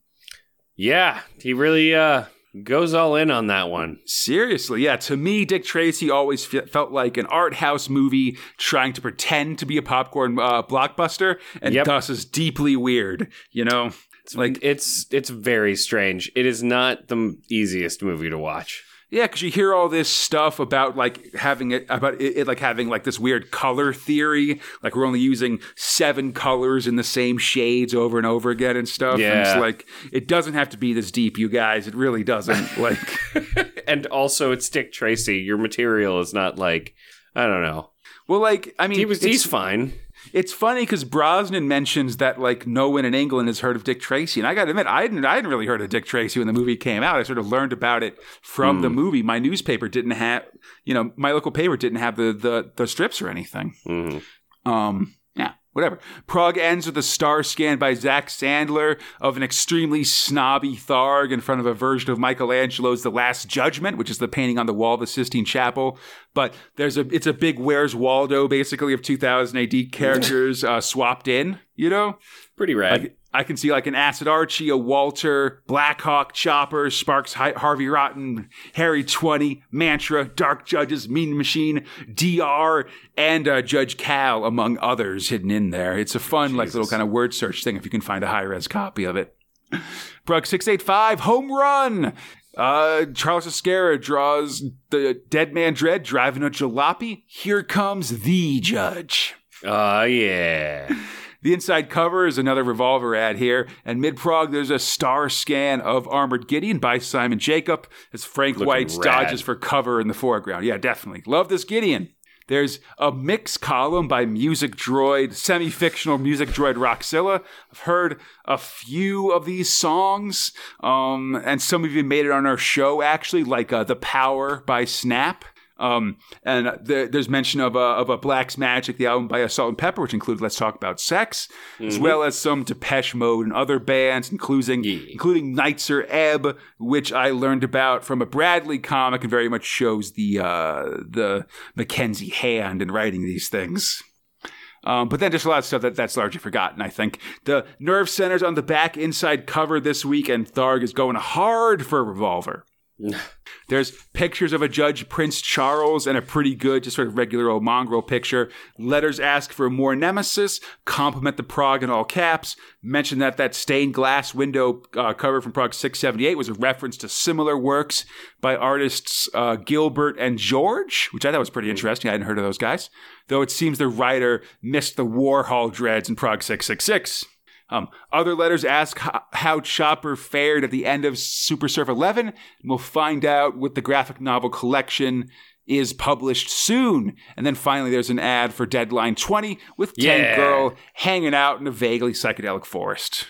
Yeah, he really uh goes all in on that one. Seriously, yeah. To me, Dick Tracy always fe- felt like an art house movie trying to pretend to be a popcorn uh, blockbuster, and Yep. thus is deeply weird. You know, Like it's it's very strange. It is not the easiest movie to watch. yeah, because you hear all this stuff about like having it about it, it like having like this weird color theory, like we're only using seven colors in the same shades over and over again and stuff. And Yeah. it's like it doesn't have to be this deep, you guys. It really doesn't. like. And also, it's Dick Tracy. Your material is not like I don't know. Well, like I mean, He was he's fine. It's funny because Brosnan mentions that like no one in England has heard of Dick Tracy, and I got to admit, I hadn't, I hadn't really heard of Dick Tracy when the movie came out. I sort of learned about it from the movie. My newspaper didn't have, you know, my local paper didn't have the the, the strips or anything. Mhm. Um. Whatever. Prog ends with a star scan by Zach Sandler of an extremely snobby Tharg in front of a version of Michelangelo's The Last Judgment, which is the painting on the wall of the Sistine Chapel. But there's a it's a big Where's Waldo basically of 2000 AD characters uh, swapped in. You know, Pretty rad. like I can see like an Acid Archie, a Walter, Blackhawk, Chopper, Sparks, Hi- Harvey Rotten, Harry Twenty, Mantra, Dark Judges, Mean Machine, Dr, and uh, Judge Cal, among others, hidden in there. It's a fun like little kind of word search thing if you can find a high res copy of it. Prog six eight five home run. Uh, Charles Ezquerra draws the Dead Man Dredd driving a jalopy. Here comes the judge. Oh, yeah. The inside cover is another revolver ad here, and mid prog there's a star scan of Armored Gideon by Simon Jacob as Frank Looking White rad. dodges for cover in the foreground. Yeah, definitely. Love this Gideon. There's a mix column by Music Droid, semi fictional Music Droid Roxilla. I've heard a few of these songs, um, and some of you made it on our show actually, like uh, The Power by Snap. Um, and the, there's mention of a, of a Black's Magic, the album by Salt-N-Pepa, which included Let's Talk About Sex, as well as some Depeche Mode and other bands, including Yeah. including Nitzer Ebb, which I learned about from a Bradley comic and very much shows the uh, the Mackenzie hand in writing these things. Um, but then just a lot of stuff that, that's largely forgotten, I think. The nerve centers on the back inside cover this week, and Tharg is going hard for a revolver. There's pictures of a Judge Prince Charles and a pretty good, just sort of regular old mongrel picture. Letters ask for more nemesis, compliment the Prog in all caps, mention that that stained glass window uh, cover from Prog 678 was a reference to similar works by artists uh, Gilbert and George, which I thought was pretty interesting. I hadn't heard of those guys. Though it seems the writer missed the Warhol Dredds in Prog 666. Um, other letters ask how, Chopper fared at the end of Super Surf 11, and we'll find out what the graphic novel collection is published soon. And then finally, there's an ad for Deadline 20 with Tank Yeah. Girl hanging out in a vaguely psychedelic forest.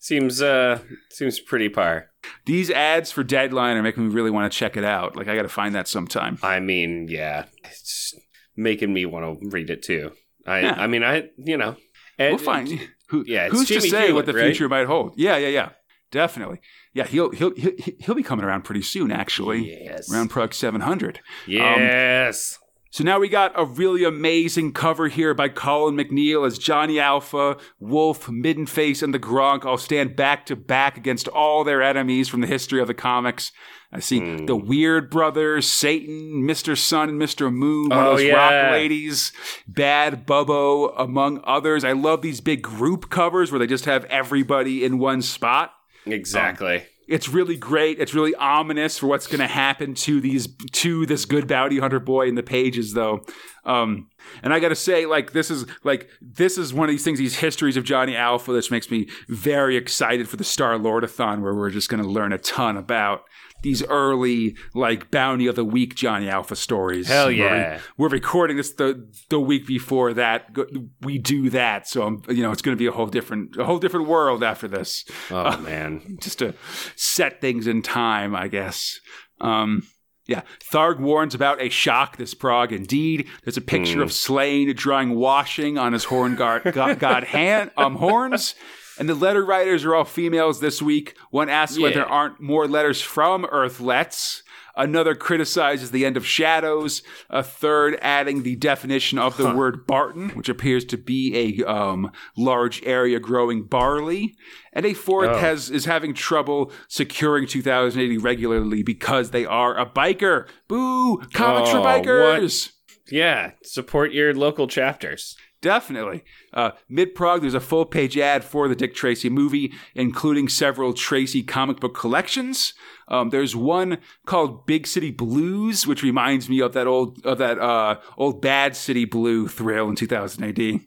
Seems uh seems pretty par. These ads for Deadline are making me really want to check it out. Like, I got to find that sometime. I mean, yeah, it's making me want to read it too. I Yeah. I mean, I you know, We'll and- find. Who, yeah, who's Jimmy to say Hewlett, what the right? future might hold? Yeah, yeah, yeah. Definitely. Yeah, he'll he'll he'll, he'll be coming around pretty soon. Actually, Yes. around Prog 700. Um, yes. So now we got a really amazing cover here by Colin MacNeil as Johnny Alpha, Wolf, Middenface, and the Gronk all stand back to back against all their enemies from the history of the comics. I see Hmm. the Weird Brothers, Satan, Mr. Sun, and Mr. Moon, one Oh, of those yeah. rock ladies, Bad Bubbo, among others. I love these big group covers where they just have everybody in one spot exactly. It's really great. It's really ominous for what's going to happen to these to this good bounty hunter boy in the pages, though. Um, and I got to say, like this is like this is one of these things, these histories of Johnny Alpha, that makes me very excited for the Star Lordathon, where we're just going to learn a ton about these early like bounty of the week Johnny Alpha stories. Hell We're re- yeah. We're, recording this the the week before that. We do that, so I'm, you know it's going to be a whole different a whole different world after this Oh man. just to set things in time, I guess. Um, yeah, Tharg warns about a shock this Prog. Indeed, there's a picture of Sláine drawing washing on his horn guard, god, god hand, um, horns. And the letter writers are all females this week. One asks whether there aren't more letters from Earthlets. Another criticizes the end of Shadows. A third adding the definition of the word Barton, which appears to be a um, large area growing barley. And a fourth Oh. has is having trouble securing 2080 regularly because they are a biker. Boo! Comics for Oh, bikers. Yeah. Support your local chapters. Definitely. Uh, Mid Prog, there's a full page ad for the Dick Tracy movie, including several Tracy comic book collections. Um, there's one called Big City Blues, which reminds me of that old of that uh, old Bad City Blue thrill in 2000 AD.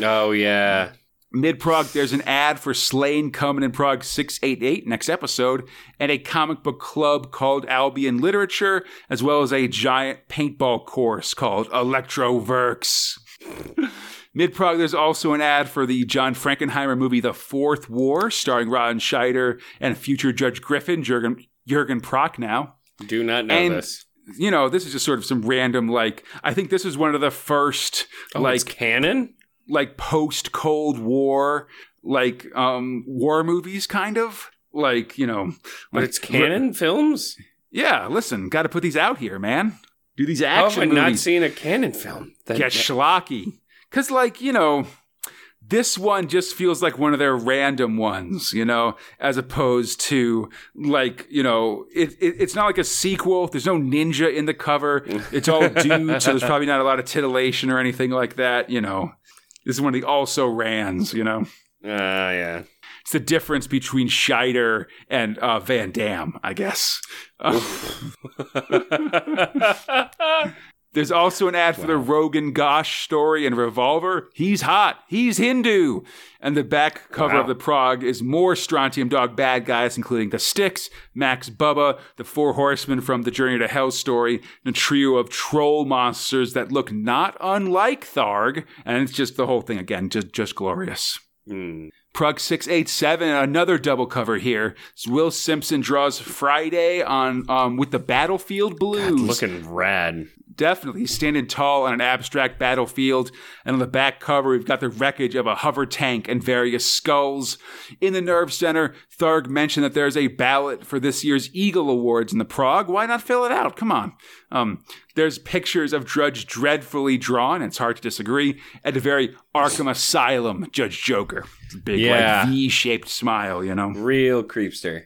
Oh yeah. Mid Prog, there's an ad for Sláine coming in Prog 688 next episode, and a comic book club called Albion Literature, as well as a giant paintball course called Electroverks. Mid Prog, there's also an ad for the John Frankenheimer movie The Fourth War, starring Ron Scheider and future Judge Griffin, Jurgen, Jurgen Prochnow Do not know And- this. you know, this is just sort of some random, like, I think this is one of the first, Oh, like, it's Cannon. like post Cold War, like um war movies, kind of like you know. But like- it's Cannon films. Yeah, listen, got to put these out here, man. Do these How have I action not movies seen a Cannon film? That- get schlocky? Because, like you know. This one just feels like one of their random ones, you know, as opposed to like, you know, it, it, it's not like a sequel. There's no ninja in the cover. It's all dudes, so there's probably not a lot of titillation or anything like that, you know. This is one of the also rans, you know. Ah, yeah. It's the difference between Scheider and uh, Van Damme, I guess. There's also an ad for the Rogan Gosh story and Revolver. He's hot. He's Hindu. And the back cover Wow. of the Prog is more Strontium Dog bad guys, including the Stix, Max Bubba, the Four Horsemen from the Journey to Hell story, and a trio of troll monsters that look not unlike Tharg. And it's just the whole thing again, just just glorious. Hmm. Prog 687, another double cover here. Will Simpson draws Friday on um, with the Battlefield Blues. Looking rad. Definitely he's standing tall on an abstract battlefield. And on the back cover, we've got the wreckage of a hover tank and various skulls. In the Nerve Center, Tharg mentioned that there's a ballot for this year's Eagle Awards in the Prog. Why not fill it out? Come on. Um, there's pictures of Drudge dreadfully drawn. It's hard to disagree. At the very Arkham Asylum, Judge Joker. Big, Yeah. like, V-shaped smile, you know. Real creepster.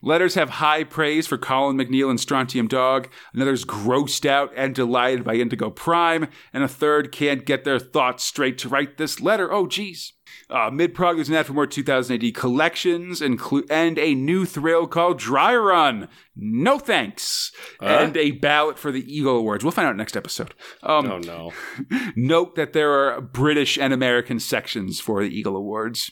Letters have high praise for Colin MacNeil and Strontium Dog. Another's grossed out and delighted by Indigo Prime. And a third can't get their thoughts straight to write this letter. Oh, geez. Uh, Mid Prog, there's an ad for more 2000 AD collections inclu- and a new thrill called Dry Run. No thanks. And a ballot for the Eagle Awards. We'll find out next episode. Um, Oh no. Note that there are British and American sections for the Eagle Awards.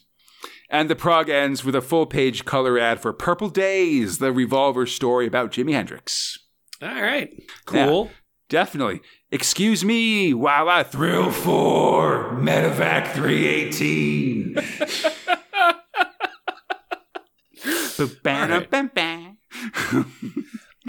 And the prog ends with a full page color ad for Purple Days, the revolver story about Jimi Hendrix. All right. Cool. Definitely. Excuse me while I thrill for Medevac 318. Ba-ba-da-ba-ba.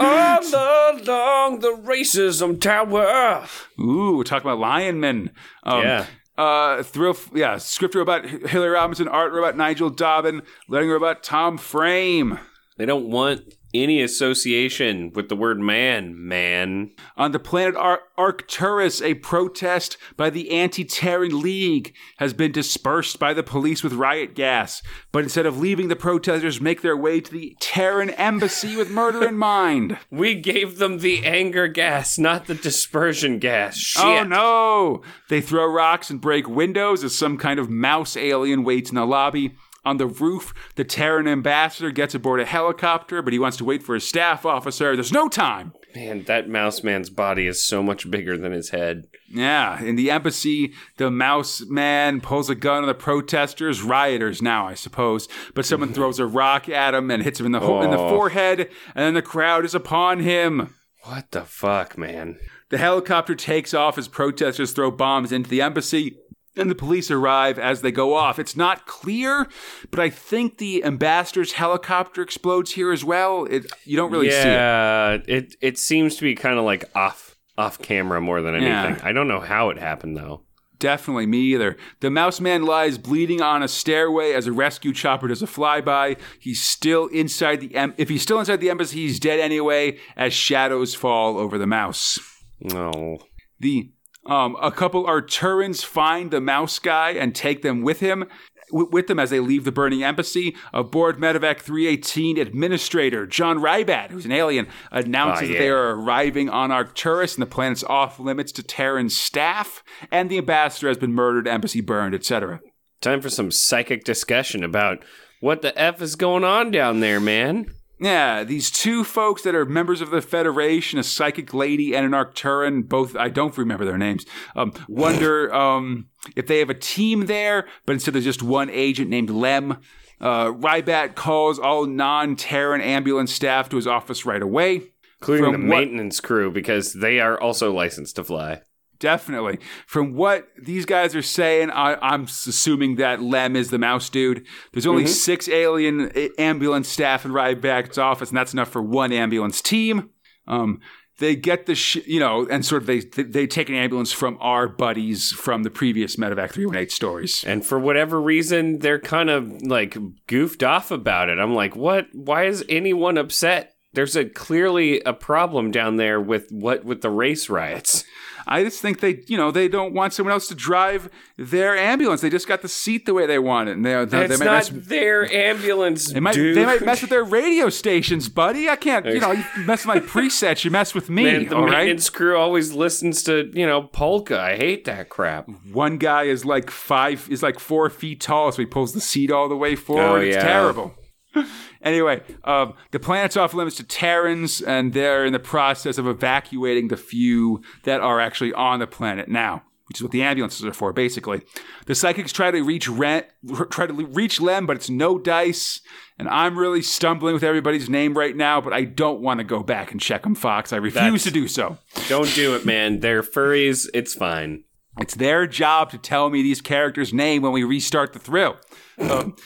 All along the racism tower. Ooh, we're talking about Lionman. Um, Yeah. Uh, thrill, yeah, script robot Hilary Robinson, art robot Nigel Dobbyn, letting robot Tom Frame. They don't want any association with the word man, man. On the planet Ar- Arcturus, a protest by the Anti-Terran League has been dispersed by the police with riot gas. But instead of leaving, the protesters make their way to the Terran embassy with murder in mind. We gave them the anger gas, not the dispersion gas. Oh, Shit. Oh no! They throw rocks and break windows as some kind of mouse alien waits in the lobby. On the roof, the Terran ambassador gets aboard a helicopter, but he wants to wait for his staff officer. There's no time. Man, that mouse man's body is so much bigger than his head. Yeah, in the embassy, the mouse man pulls a gun on the protesters, rioters now, I suppose. But someone throws a rock at him and hits him in the ho- in the Oh. forehead, and then the crowd is upon him. What the fuck, man? The helicopter takes off as protesters throw bombs into the embassy. And the police arrive as they go off. It's not clear, but I think the ambassador's helicopter explodes here as well. It, you don't really see it. yeah, it. it seems to be kind of like off off camera more than anything. Yeah. I don't know how it happened though. Definitely me either. The mouse man lies bleeding on a stairway as a rescue chopper does a flyby. He's still inside the em- if he's still inside the embassy, he's dead anyway. As shadows fall over the mouse. No. The um, a couple Arcturans find the mouse guy and take them with him. w- With them as they leave the burning embassy, aboard Medevac 318 administrator John Rybat, who's an alien, announces Ah, that they are arriving on Arcturus and the planet's off limits to Terran staff, and the ambassador has been murdered, embassy burned, etc. Time for some psychic discussion about what the f is going on down there, man. Yeah, these two folks that are members of the Federation, a psychic lady and an Arcturan, both I don't remember their names. Um, wonder um, if they have a team there, but instead there's just one agent named Lem. Uh, Rybat calls all non-Terran ambulance staff to his office right away. Including From the what- maintenance crew because they are also licensed to fly. Definitely. From what these guys are saying, I, I'm assuming that Lem is the mouse dude. There's only six alien ambulance staff in Ryback's office, and that's enough for one ambulance team. Um, they get the sh- you know, and sort of they they take an ambulance from our buddies from the previous Medevac three one eight stories. And for whatever reason, they're kind of like goofed off about it. I'm like, what? Why is anyone upset? There's a clearly a problem down there with what with the race riots. I just think they, you know, they don't want someone else to drive their ambulance. They just got the seat the way they want it. And they, they, they might not mess, their ambulance, they might, dude. they might mess with their radio stations, buddy. I can't, you know, you mess with my presets, you mess with me, Man, the all right? maintenance crew always listens to you know polka. I hate that crap. One guy is like five, is like four feet tall, so he pulls the seat all the way forward. Oh, It's terrible. Anyway, um, the planet's off limits to Terrans, and they're in the process of evacuating the few that are actually on the planet now, which is what the ambulances are for, basically. The psychics try to reach Ren, try to reach Lem, but it's no dice. And I'm really stumbling with everybody's name right now, but I don't want to go back and check them, Fox. I refuse That's- to do so. Don't do it, man. They're furries. It's fine. It's their job to tell me these characters' name when we restart the thrill. Um,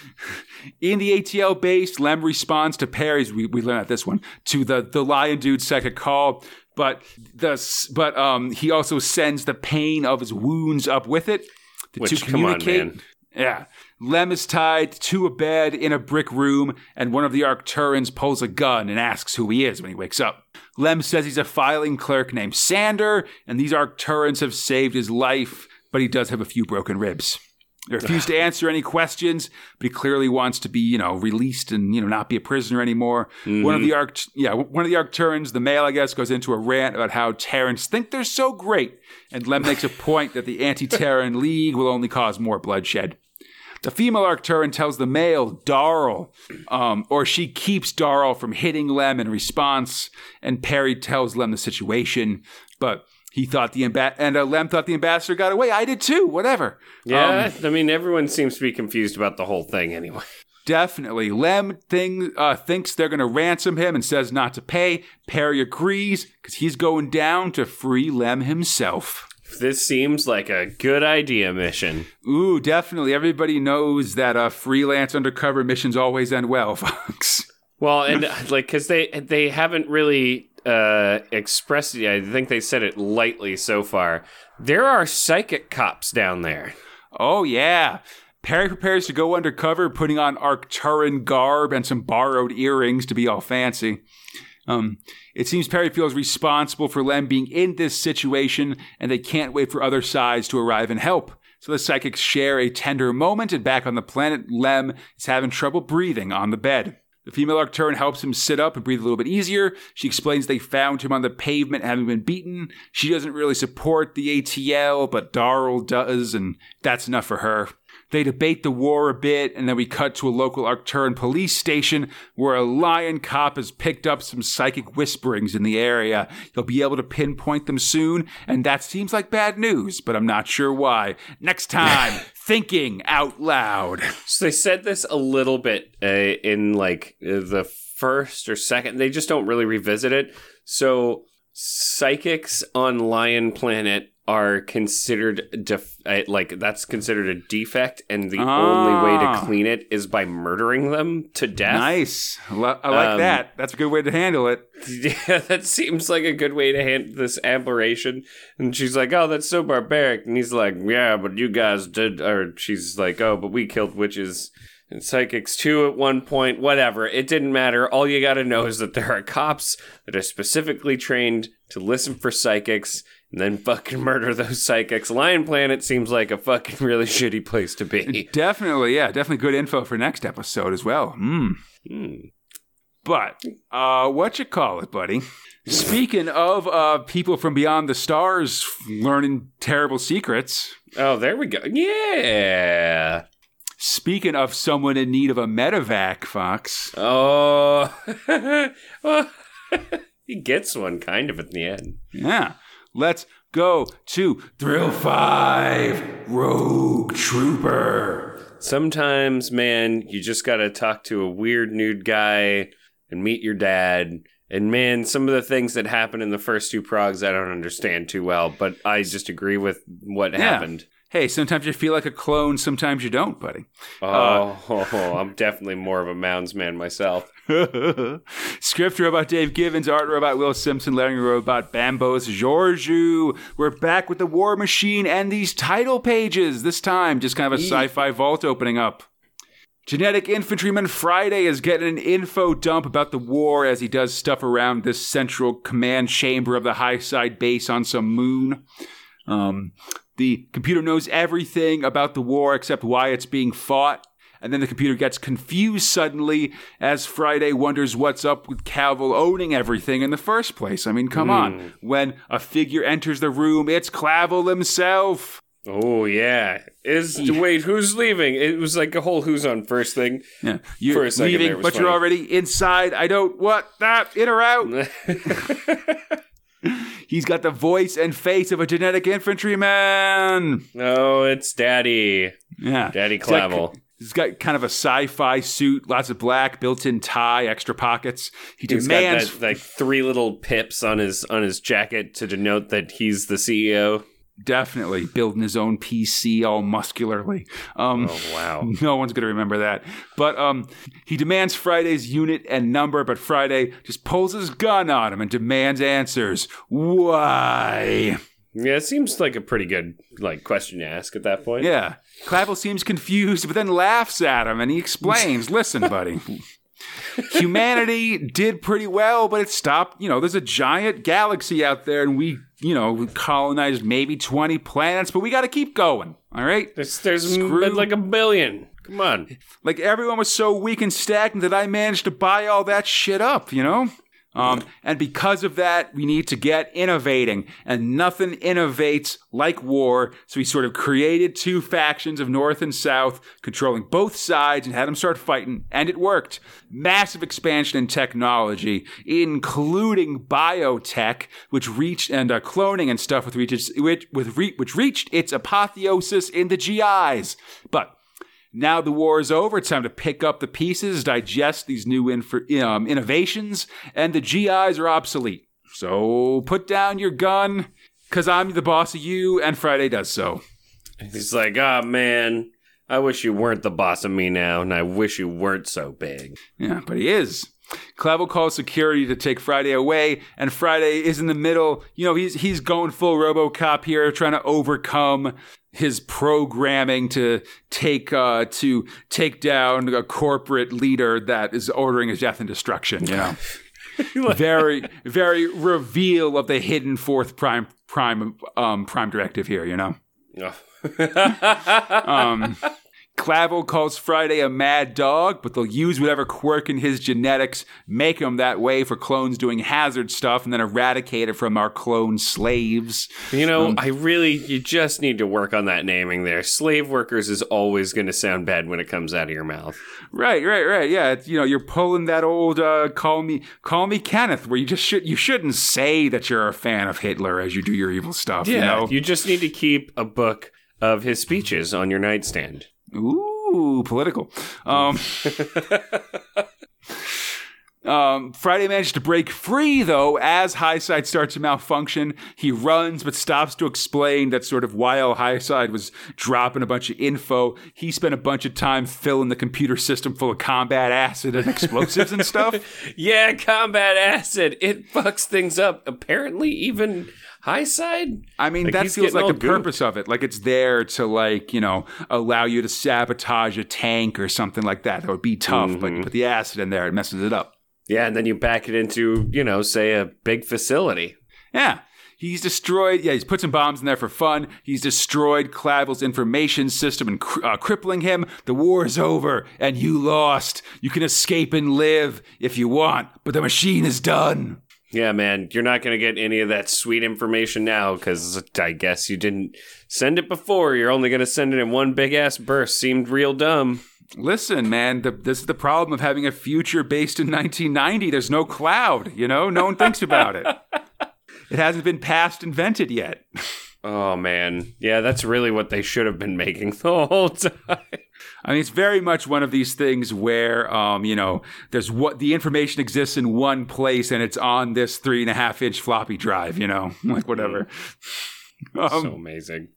in the ATL base, Lem responds to Perry's. We, we learned at this one to the the lion dude's second call, but the but um he also sends the pain of his wounds up with it. The Which, two come on, communicate. man. Yeah. Lem is tied to a bed in a brick room, and one of the Arcturans pulls a gun and asks who he is when he wakes up. Lem says he's a filing clerk named Sander, and these Arcturans have saved his life, but he does have a few broken ribs. Refused to answer any questions, but he clearly wants to be, you know, released and you know not be a prisoner anymore. One of the Arct, yeah, one of the Arcturans, the male, I guess, goes into a rant about how Terrans think they're so great, and Lem makes a point that the anti-Terran League will only cause more bloodshed. The female Arcturan tells the male, Darl, um, or she keeps Darl from hitting Lem in response, and Perry tells Lem the situation, but he thought the amba- and uh, Lem thought the ambassador got away. I did too. Whatever. Yeah, Um, I mean everyone seems to be confused about the whole thing anyway. definitely. Lem thing uh, thinks they're going to ransom him and says not to pay. Perry agrees because he's going down to free Lem himself. This seems like a good idea mission. Ooh, definitely. Everybody knows that uh, freelance undercover missions always end well, Fox. Well, and like because they they haven't really uh, expressed it. I think they said it lightly so far. There are psychic cops down there. Oh, yeah. Perry prepares to go undercover, putting on Arcturan garb and some borrowed earrings to be all fancy. Um, it seems Perry feels responsible for Lem being in this situation, and they can't wait for other sides to arrive and help. So the psychics share a tender moment, and back on the planet, Lem is having trouble breathing on the bed. The female Arcturan helps him sit up and breathe a little bit easier. She explains they found him on the pavement having been beaten. She doesn't really support the ATL, but Darl does, and that's enough for her. They debate the war a bit, and then we cut to a local Arcturan police station where a lion cop has picked up some psychic whisperings in the area. He'll be able to pinpoint them soon, and that seems like bad news, but I'm not sure why. Next time, thinking out loud. So they said this a little bit uh, in like uh, the first or second. They just don't really revisit it. So psychics on Lion Planet are considered def- uh, like that's considered a defect, and the only way Ah. to clean it is by murdering them to death. Nice. I I like Um, that. That's a good way to handle it. Yeah, that seems like a good way to handle this aberration. And she's like, "Oh, that's so barbaric." And he's like, "Yeah, but you guys did." Or she's like, "Oh, but we killed witches and psychics too at one point." Whatever. It didn't matter. All you got to know is that there are cops that are specifically trained to listen for psychics and then fucking murder those psychics. Lion Planet seems like a fucking really shitty place to be. Definitely, yeah, definitely good info for next episode as well. Hmm. Hmm. But uh, what you call it, buddy? Speaking of uh, people from beyond the stars learning terrible secrets, Oh, there we go. Yeah. speaking of someone in need of a medevac, Fox. Oh, well, he gets one kind of at the end. Yeah, let's go to Thrill Five Rogue Trooper. Sometimes, man, you just got to talk to a weird nude guy and meet your dad. And man, some of the things that happen in the first two progs, I don't understand too well, but I just agree with what Yeah. happened. Hey, sometimes you feel like a clone, sometimes you don't, buddy. Oh, I'm definitely more of a Mounds man myself. Script robot Dave Gibbons, art robot Will Simpson, lettering robot Bambos Georgiou. We're back with the War Machine and these title pages. This time, just kind of a sci fi vault opening up. Genetic Infantryman Friday is getting an info dump about the war as he does stuff around this central command chamber of the high side base on some moon. Um, the computer knows everything about the war except why it's being fought. And then the computer gets confused suddenly as Friday wonders what's up with Clavel owning everything in the first place. I mean, come on. Hmm. When a figure enters the room, it's Clavel himself. Oh yeah. Is wait, who's leaving? It was like a whole who's on first thing. Yeah, you're For a second there, leaving, but was you're already inside. I don't what that in or out. He's got the voice and face of a genetic infantryman. no, it's Daddy. Yeah, Daddy Clavel. He's got kind of a sci-fi suit, lots of black, built-in tie, extra pockets. He He's got demands that like three little pips on his on his jacket to denote that he's the CEO. Definitely building his own PC all muscularly. Um, Oh wow. No one's going to remember that. But um, he demands Friday's unit and number, but Friday just pulls his gun on him and demands answers. Why? Yeah, it seems like a pretty good like question to ask at that point. Yeah. Clavel seems confused, but then laughs at him and he explains Listen, buddy. Humanity did pretty well, but it stopped. You know, there's a giant galaxy out there, and we, you know, we colonized maybe 20 planets, but we got to keep going. All right? There's there's m- like a billion. Come on. Like everyone was so weak and stagnant that I managed to buy all that shit up, you know? Um, and because of that, we need to get innovating, and nothing innovates like war. So we sort of created two factions of North and South, controlling both sides, and had them start fighting, and it worked. Massive expansion in technology, including biotech, which reached and uh, cloning and stuff, with reaches, which with re- which reached its apotheosis in the GIs. But now the war is over. It's time to pick up the pieces, digest these new inf- um, innovations, and the GIs are obsolete. So put down your gun, because I'm the boss of you, and Friday does so. He's like, oh man, I wish you weren't the boss of me now, and I wish you weren't so big. Yeah, but he is. Clavel calls security to take Friday away, and Friday is in the middle. You know, he's he's going full RoboCop here, trying to overcome his programming to take uh, to take down a corporate leader that is ordering his death and destruction. You know, very very reveal of the hidden fourth prime prime um, prime directive here. You know. Oh. Um, Clavel calls Friday a mad dog, but they'll use whatever quirk in his genetics, make him that way for clones doing hazard stuff, and then eradicate it from our clone slaves. You know, I really, you just need to work on that naming there. Slave workers is always going to sound bad when it comes out of your mouth. Right, right, right. Yeah, it's, you know, you're pulling that old uh, "call me, call me Kenneth," where you just should you shouldn't say that you're a fan of Hitler as you do your evil stuff. You know, you just need to keep a book of his speeches on your nightstand. Ooh, political. Um, um, Friday managed to break free, though, as Highside starts to malfunction. He runs, but stops to explain that sort of while Highside was dropping a bunch of info, he spent a bunch of time filling the computer system full of combat acid and explosives and stuff. Yeah, combat acid. It fucks things up. Apparently, even high side. I mean, Like, that feels like the gooped. purpose of it. Like it's there to like, you know, allow you to sabotage a tank or something like that. That would be tough, but you put the acid in there, it messes it up. Yeah, and then you back it into, you know, say a big facility. Yeah. He's destroyed, yeah, he's put some bombs in there for fun. He's destroyed Clavel's information system and cr- uh, crippling him. The war is over and you lost. You can escape and live if you want, but the machine is done. Yeah, man, you're not going to get any of that sweet information now because I guess you didn't send it before. You're only going to send it in one big ass burst. Seemed real dumb. Listen, man, the, this is the problem of having a future based in 1990. There's no cloud, you know? No one thinks about it. It hasn't been past invented yet. Oh, man. Yeah, that's really what they should have been making the whole time. I mean, it's very much one of these things where, um, you know, there's what the information exists in one place and it's on this three and a half inch floppy drive, you know, like whatever. Um, so amazing.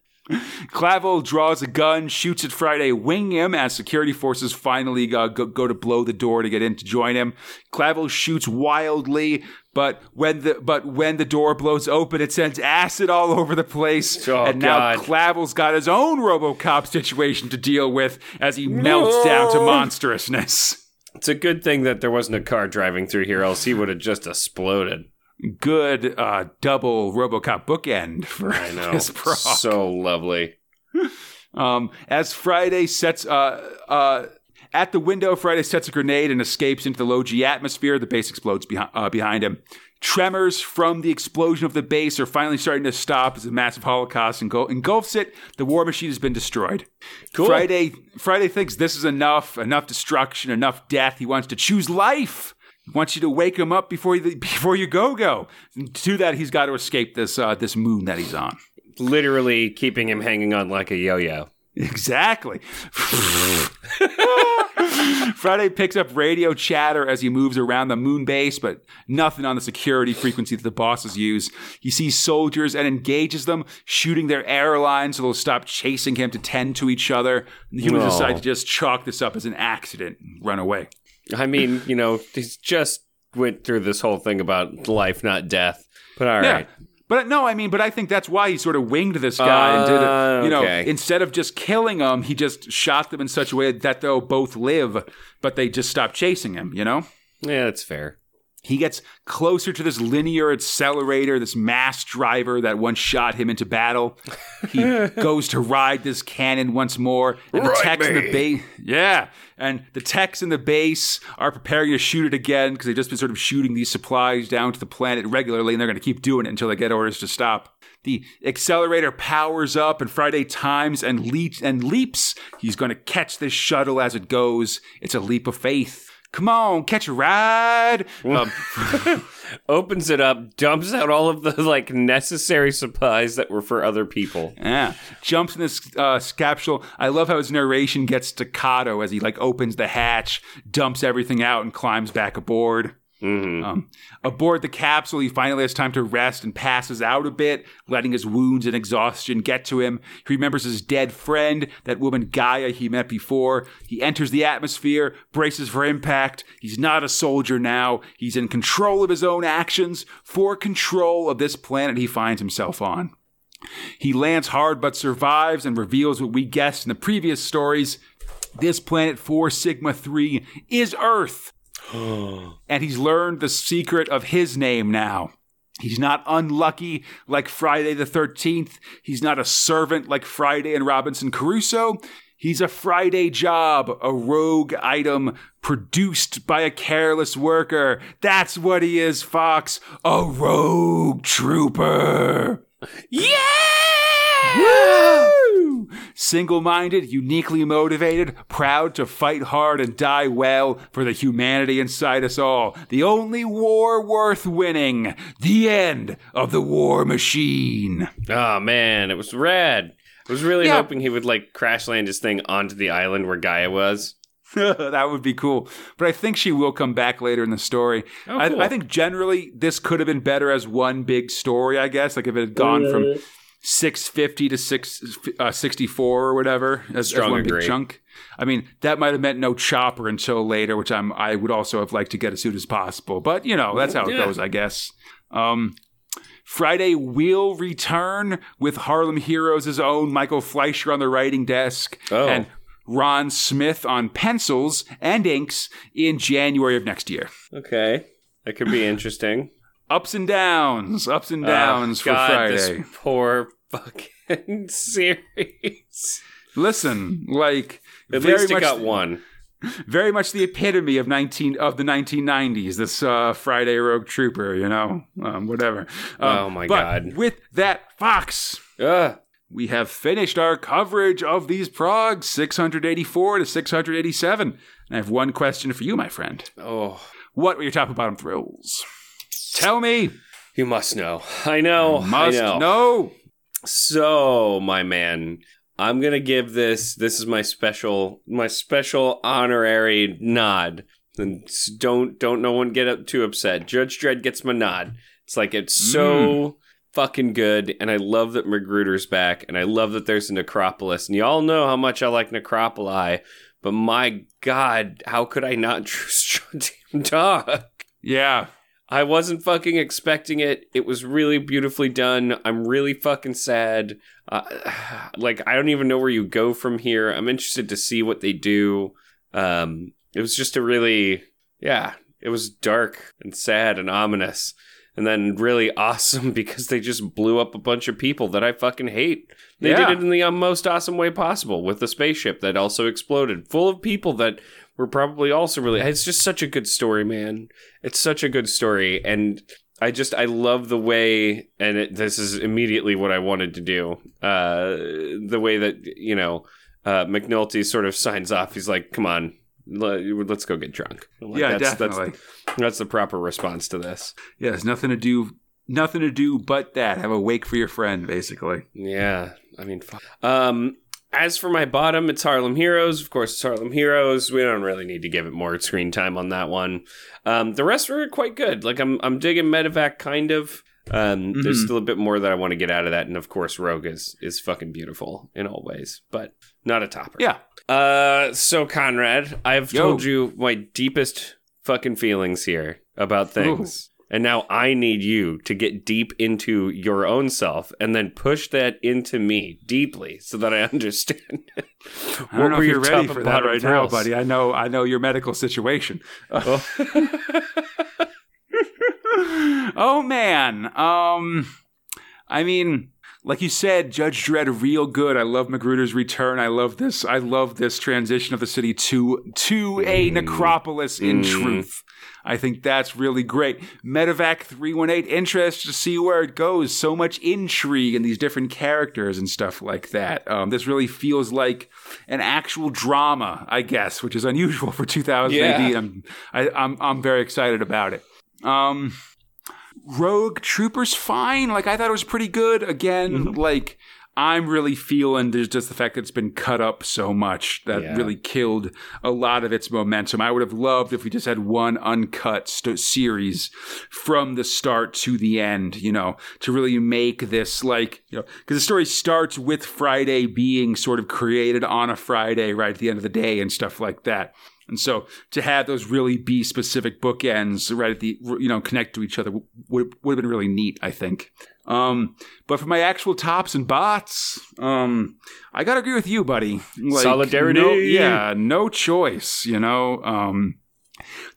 Clavel draws a gun, shoots at Friday, winging him as security forces finally uh, go, go to blow the door to get in to join him. Clavel shoots wildly, but when the but when the door blows open, it sends acid all over the place. Oh, and now God. Clavel's got his own RoboCop situation to deal with as he melts down to monstrousness. It's a good thing that there wasn't a car driving through here, else he would have just exploded. Good uh, double RoboCop bookend for I know. this. So lovely. Um, as Friday sets uh, uh, at the window, Friday sets a grenade and escapes into the low G atmosphere. The base explodes behind, uh, behind him. Tremors from the explosion of the base are finally starting to stop as a massive holocaust engul- engulfs it. The war machine has been destroyed. Cool. Friday Friday thinks this is enough, enough destruction, enough death. He wants to choose life. Wants you to wake him up before you before you go go. To that, he's got to escape this uh, this moon that he's on. Literally keeping him hanging on like a yo-yo. Exactly. Friday picks up radio chatter as he moves around the moon base, but nothing on the security frequency that the bosses use. He sees soldiers and engages them, shooting their airlines so they'll stop chasing him to tend to each other. The humans No. decide to just chalk this up as an accident and run away. I mean, you know, he's just went through this whole thing about life, not death. But all Yeah. right. But no, I mean, but I think that's why he sort of winged this guy and did Uh, it. You know, okay. instead of just killing him, he just shot them in such a way that they'll both live, but they just stop chasing him. You know. Yeah, that's fair. He gets closer to this linear accelerator, this mass driver that once shot him into battle. He goes to ride this cannon once more, and the techs in the base, yeah, and the techs in the base are preparing to shoot it again because they've just been sort of shooting these supplies down to the planet regularly, and they're going to keep doing it until they get orders to stop. The accelerator powers up, and Friday times and leaps and leaps. He's going to catch this shuttle as it goes. It's a leap of faith. Come on, catch a ride. Um, Opens it up, dumps out all of the like necessary supplies that were for other people. Yeah, jumps in this uh, capsule. I love how his narration gets staccato as he like opens the hatch, dumps everything out, and climbs back aboard. Um, aboard the capsule, he finally has time to rest and passes out a bit, letting his wounds and exhaustion get to him. He remembers his dead friend, that woman Gaia he met before. He enters the atmosphere, braces for impact. He's not a soldier now. He's in control of his own actions, for control of this planet he finds himself on. He lands hard but survives and reveals what we guessed in the previous stories. This planet 4 Sigma 3 is Earth. and he's learned the secret of his name now. He's not unlucky like Friday the 13th. He's not a servant like Friday and Robinson Crusoe. He's a Friday job, a rogue item produced by a careless worker. That's what he is, Fox. A rogue trooper. Yeah! Woo! Single minded, uniquely motivated, proud to fight hard and die well for the humanity inside us all. The only war worth winning. The end of the war machine. Oh man, it was rad. I was really Yeah. hoping he would like crash land his thing onto the island where Gaia was. that would be cool. But I think she will come back later in the story. Oh, cool. I, I think generally this could have been better as one big story, I guess. Like if it had gone from uh, 650 to 6, uh, 64 or whatever as, one big chunk. I mean, that might have meant no chopper until later, which I'm I would also have liked to get as soon as possible. But you know, that's how it goes, I guess. Um, Friday will return with Harlem Heroes' own Michael Fleisher on the writing desk Oh. and Ron Smith on pencils and inks in January of next year. Okay, that could be interesting. Ups and downs, ups and downs Oh, for God, Friday. This poor fucking series. Listen, like At very least it much, got one. very much the epitome of nineteen of the nineteen nineties. This uh, Friday Rogue Trooper, you know, um, whatever. Um, Oh, my but God. With that, Fox. We have finished our coverage of these progs 684 to 687. And I have one question for you, my friend. Oh, What were your top and bottom thrills? Tell me. you must know. I know. Must I know. know. So, my man, I'm gonna give this. This is my special, my special honorary nod. And don't don't no one get up too upset. Judge Dredd gets my nod. It's like it's so mm. fucking good, and I love that McGruder's back, and I love that there's a Necropolis, and y'all know how much I like Necropoli, but my god, how could I not trust Strontium Dog? Yeah. I wasn't fucking expecting it. It was really beautifully done. I'm really fucking sad. Uh, like I don't even know where you go from here. I'm interested to see what they do. Um, it was just a really, yeah, it was dark and sad and ominous, and then really awesome because they just blew up a bunch of people that I fucking hate. They Yeah. did it in the most awesome way possible with the spaceship that also exploded, full of people that were probably also really. It's just such a good story, man. It's such a good story, and I just I love the way, and it, this is immediately what I wanted to do. Uh, the way that you know uh, McNulty sort of signs off. He's like, "Come on, let's go get drunk." Like, yeah, that's, definitely. That's, that's the proper response to this. yeah, there's nothing to do nothing to do but that. Have a wake for your friend, basically. Yeah, I mean, fuck. um, as for my bottom, it's Harlem Heroes. Of course, it's Harlem Heroes. We don't really need to give it more screen time on that one. Um, the rest were quite good. Like I'm, I'm digging Medivac kind of. Um, There's Mhm. still a bit more that I want to get out of that, and of course, Rogue is is fucking beautiful in all ways, but not a topper. Yeah. Uh, so Conrad, I've Yo. told you my deepest fucking feelings here about things. And now I need you to get deep into your own self and then push that into me deeply so that I understand. I don't know if you're ready for that right now, buddy. I know I know your medical situation. Oh. oh man. Um I mean, like you said, Judge Dredd real good. I love McGruder's return. I love this. I love this transition of the city to to a necropolis in Mm. truth. I think that's really great. Medivac 318, interested to see where it goes. So much intrigue in these different characters and stuff like that. Um, this really feels like an actual drama, I guess, which is unusual for 2000 Yeah. AD. I'm, I, I'm, I'm very excited about it. Um, Rogue Trooper's fine. Like, I thought it was pretty good. Again, Mm-hmm. like, I'm really feeling there's just the fact that it's been cut up so much that Yeah. really killed a lot of its momentum. I would have loved if we just had one uncut st- series from the start to the end, you know, to really make this like, you know, because the story starts with Friday being sort of created on a Friday right at the end of the day and stuff like that. And so to have those really be specific bookends right at the, you know, connect to each other would, would have been really neat, I think. Um, but for my actual tops and bots, um, I gotta agree with you, buddy. Like, Solidarity. no- yeah, no choice, you know. Um,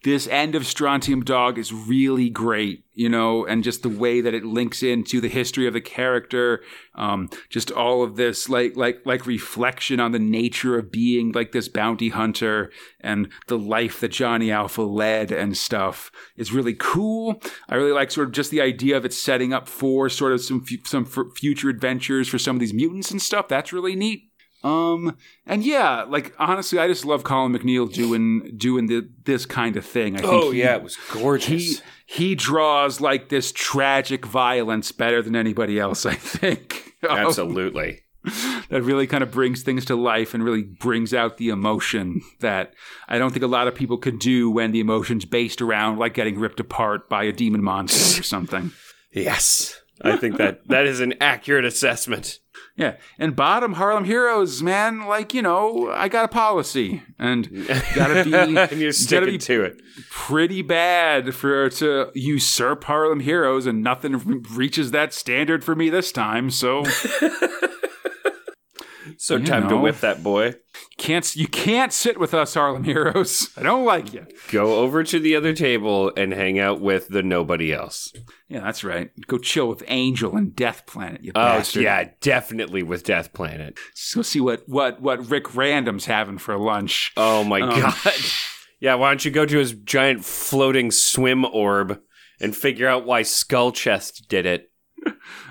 this end of Strontium Dog is really great, you know, and just the way that it links into the history of the character, um, just all of this like like like reflection on the nature of being like this bounty hunter and the life that Johnny Alpha led and stuff is really cool. I really like sort of just the idea of it setting up for sort of some fu- some f- future adventures for some of these mutants and stuff. That's really neat. Um and yeah, like honestly, I just love Colin MacNeil doing doing the, this kind of thing. I think Oh he- yeah, it was he gorgeous. he draws like this tragic violence better than anybody else. I think Absolutely. that really kind of brings things to life and really brings out the emotion that I don't think a lot of people could do when the emotion's based around like getting ripped apart by a demon monster or something. Yes. I think that that is an accurate assessment. Yeah, and bottom Harlem Heroes, man, like you know, I got a policy and gotta be and you're gotta be to it. pretty bad for to usurp Harlem Heroes, and nothing reaches that standard for me this time. So So You time to whip that boy. can't you can't sit with us Harlem Heroes. I don't like you. Go over to the other table and hang out with the nobody else. Yeah, that's right. Go chill with Angel and Death Planet. You Oh bastard. yeah, definitely with Death Planet. Go see what what what Rick Random's having for lunch. Oh my Um, god. Yeah, why don't you go to his giant floating swim orb and figure out why Skull Chest did it?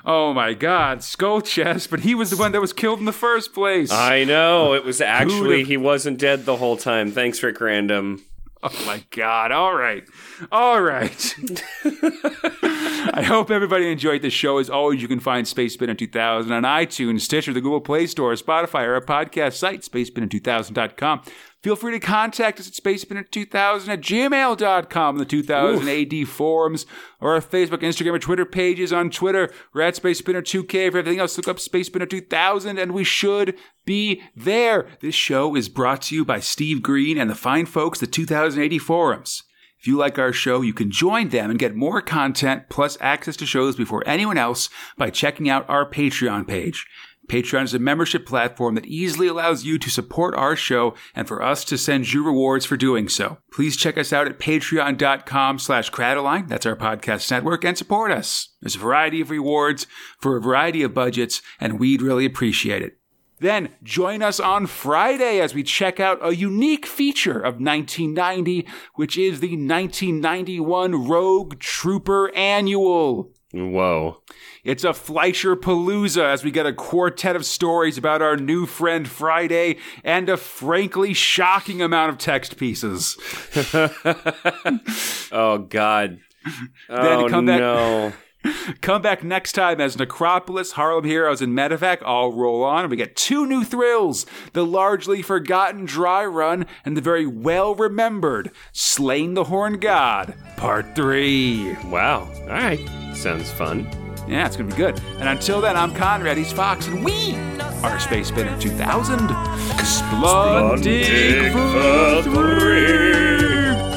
Oh my God, Skull Chest! But he was the one that was killed in the first place. I know. It was actually he wasn't dead the whole time. Thanks, Rick Random. Oh my God! All right, all right. I hope everybody enjoyed the show. As always, you can find Space Spinner 2000 on iTunes, Stitcher, the Google Play Store, Spotify, or our podcast site, spacespinner2000.com. Feel free to contact us at spacespinner2000 at gmail.com, the 2000 AD forums, or our Facebook, Instagram, or Twitter pages. On Twitter, we're at SpaceSpinner2K. For everything else, look up Space Spinner 2000, and we should be there. This show is brought to you by Steve Green and the fine folks at 2000 AD forums. If you like our show, you can join them and get more content plus access to shows before anyone else by checking out our Patreon page. Patreon is a membership platform that easily allows you to support our show and for us to send you rewards for doing so. Please check us out at patreon.com slash Crataline. That's our podcast network and support us. There's a variety of rewards for a variety of budgets and we'd really appreciate it. Then join us on Friday as we check out a unique feature of 1990, which is the 1991 Rogue Trooper Annual. Whoa. It's a Fleisher Palooza as we get a quartet of stories about our new friend Friday and a frankly shocking amount of text pieces. oh, God. Then oh, come back- no. Come back next time as Necropolis, Harlem Heroes, and Medivac all roll on, and we get two new thrills the largely forgotten Dry Run and the very well remembered Sláine the Horn God, Part 3. Wow. All right. Sounds fun. Yeah, it's gonna be good. And until then, I'm Conrad, he's Fox, and we are Space Spinner 2000. Splundig vur thrigg.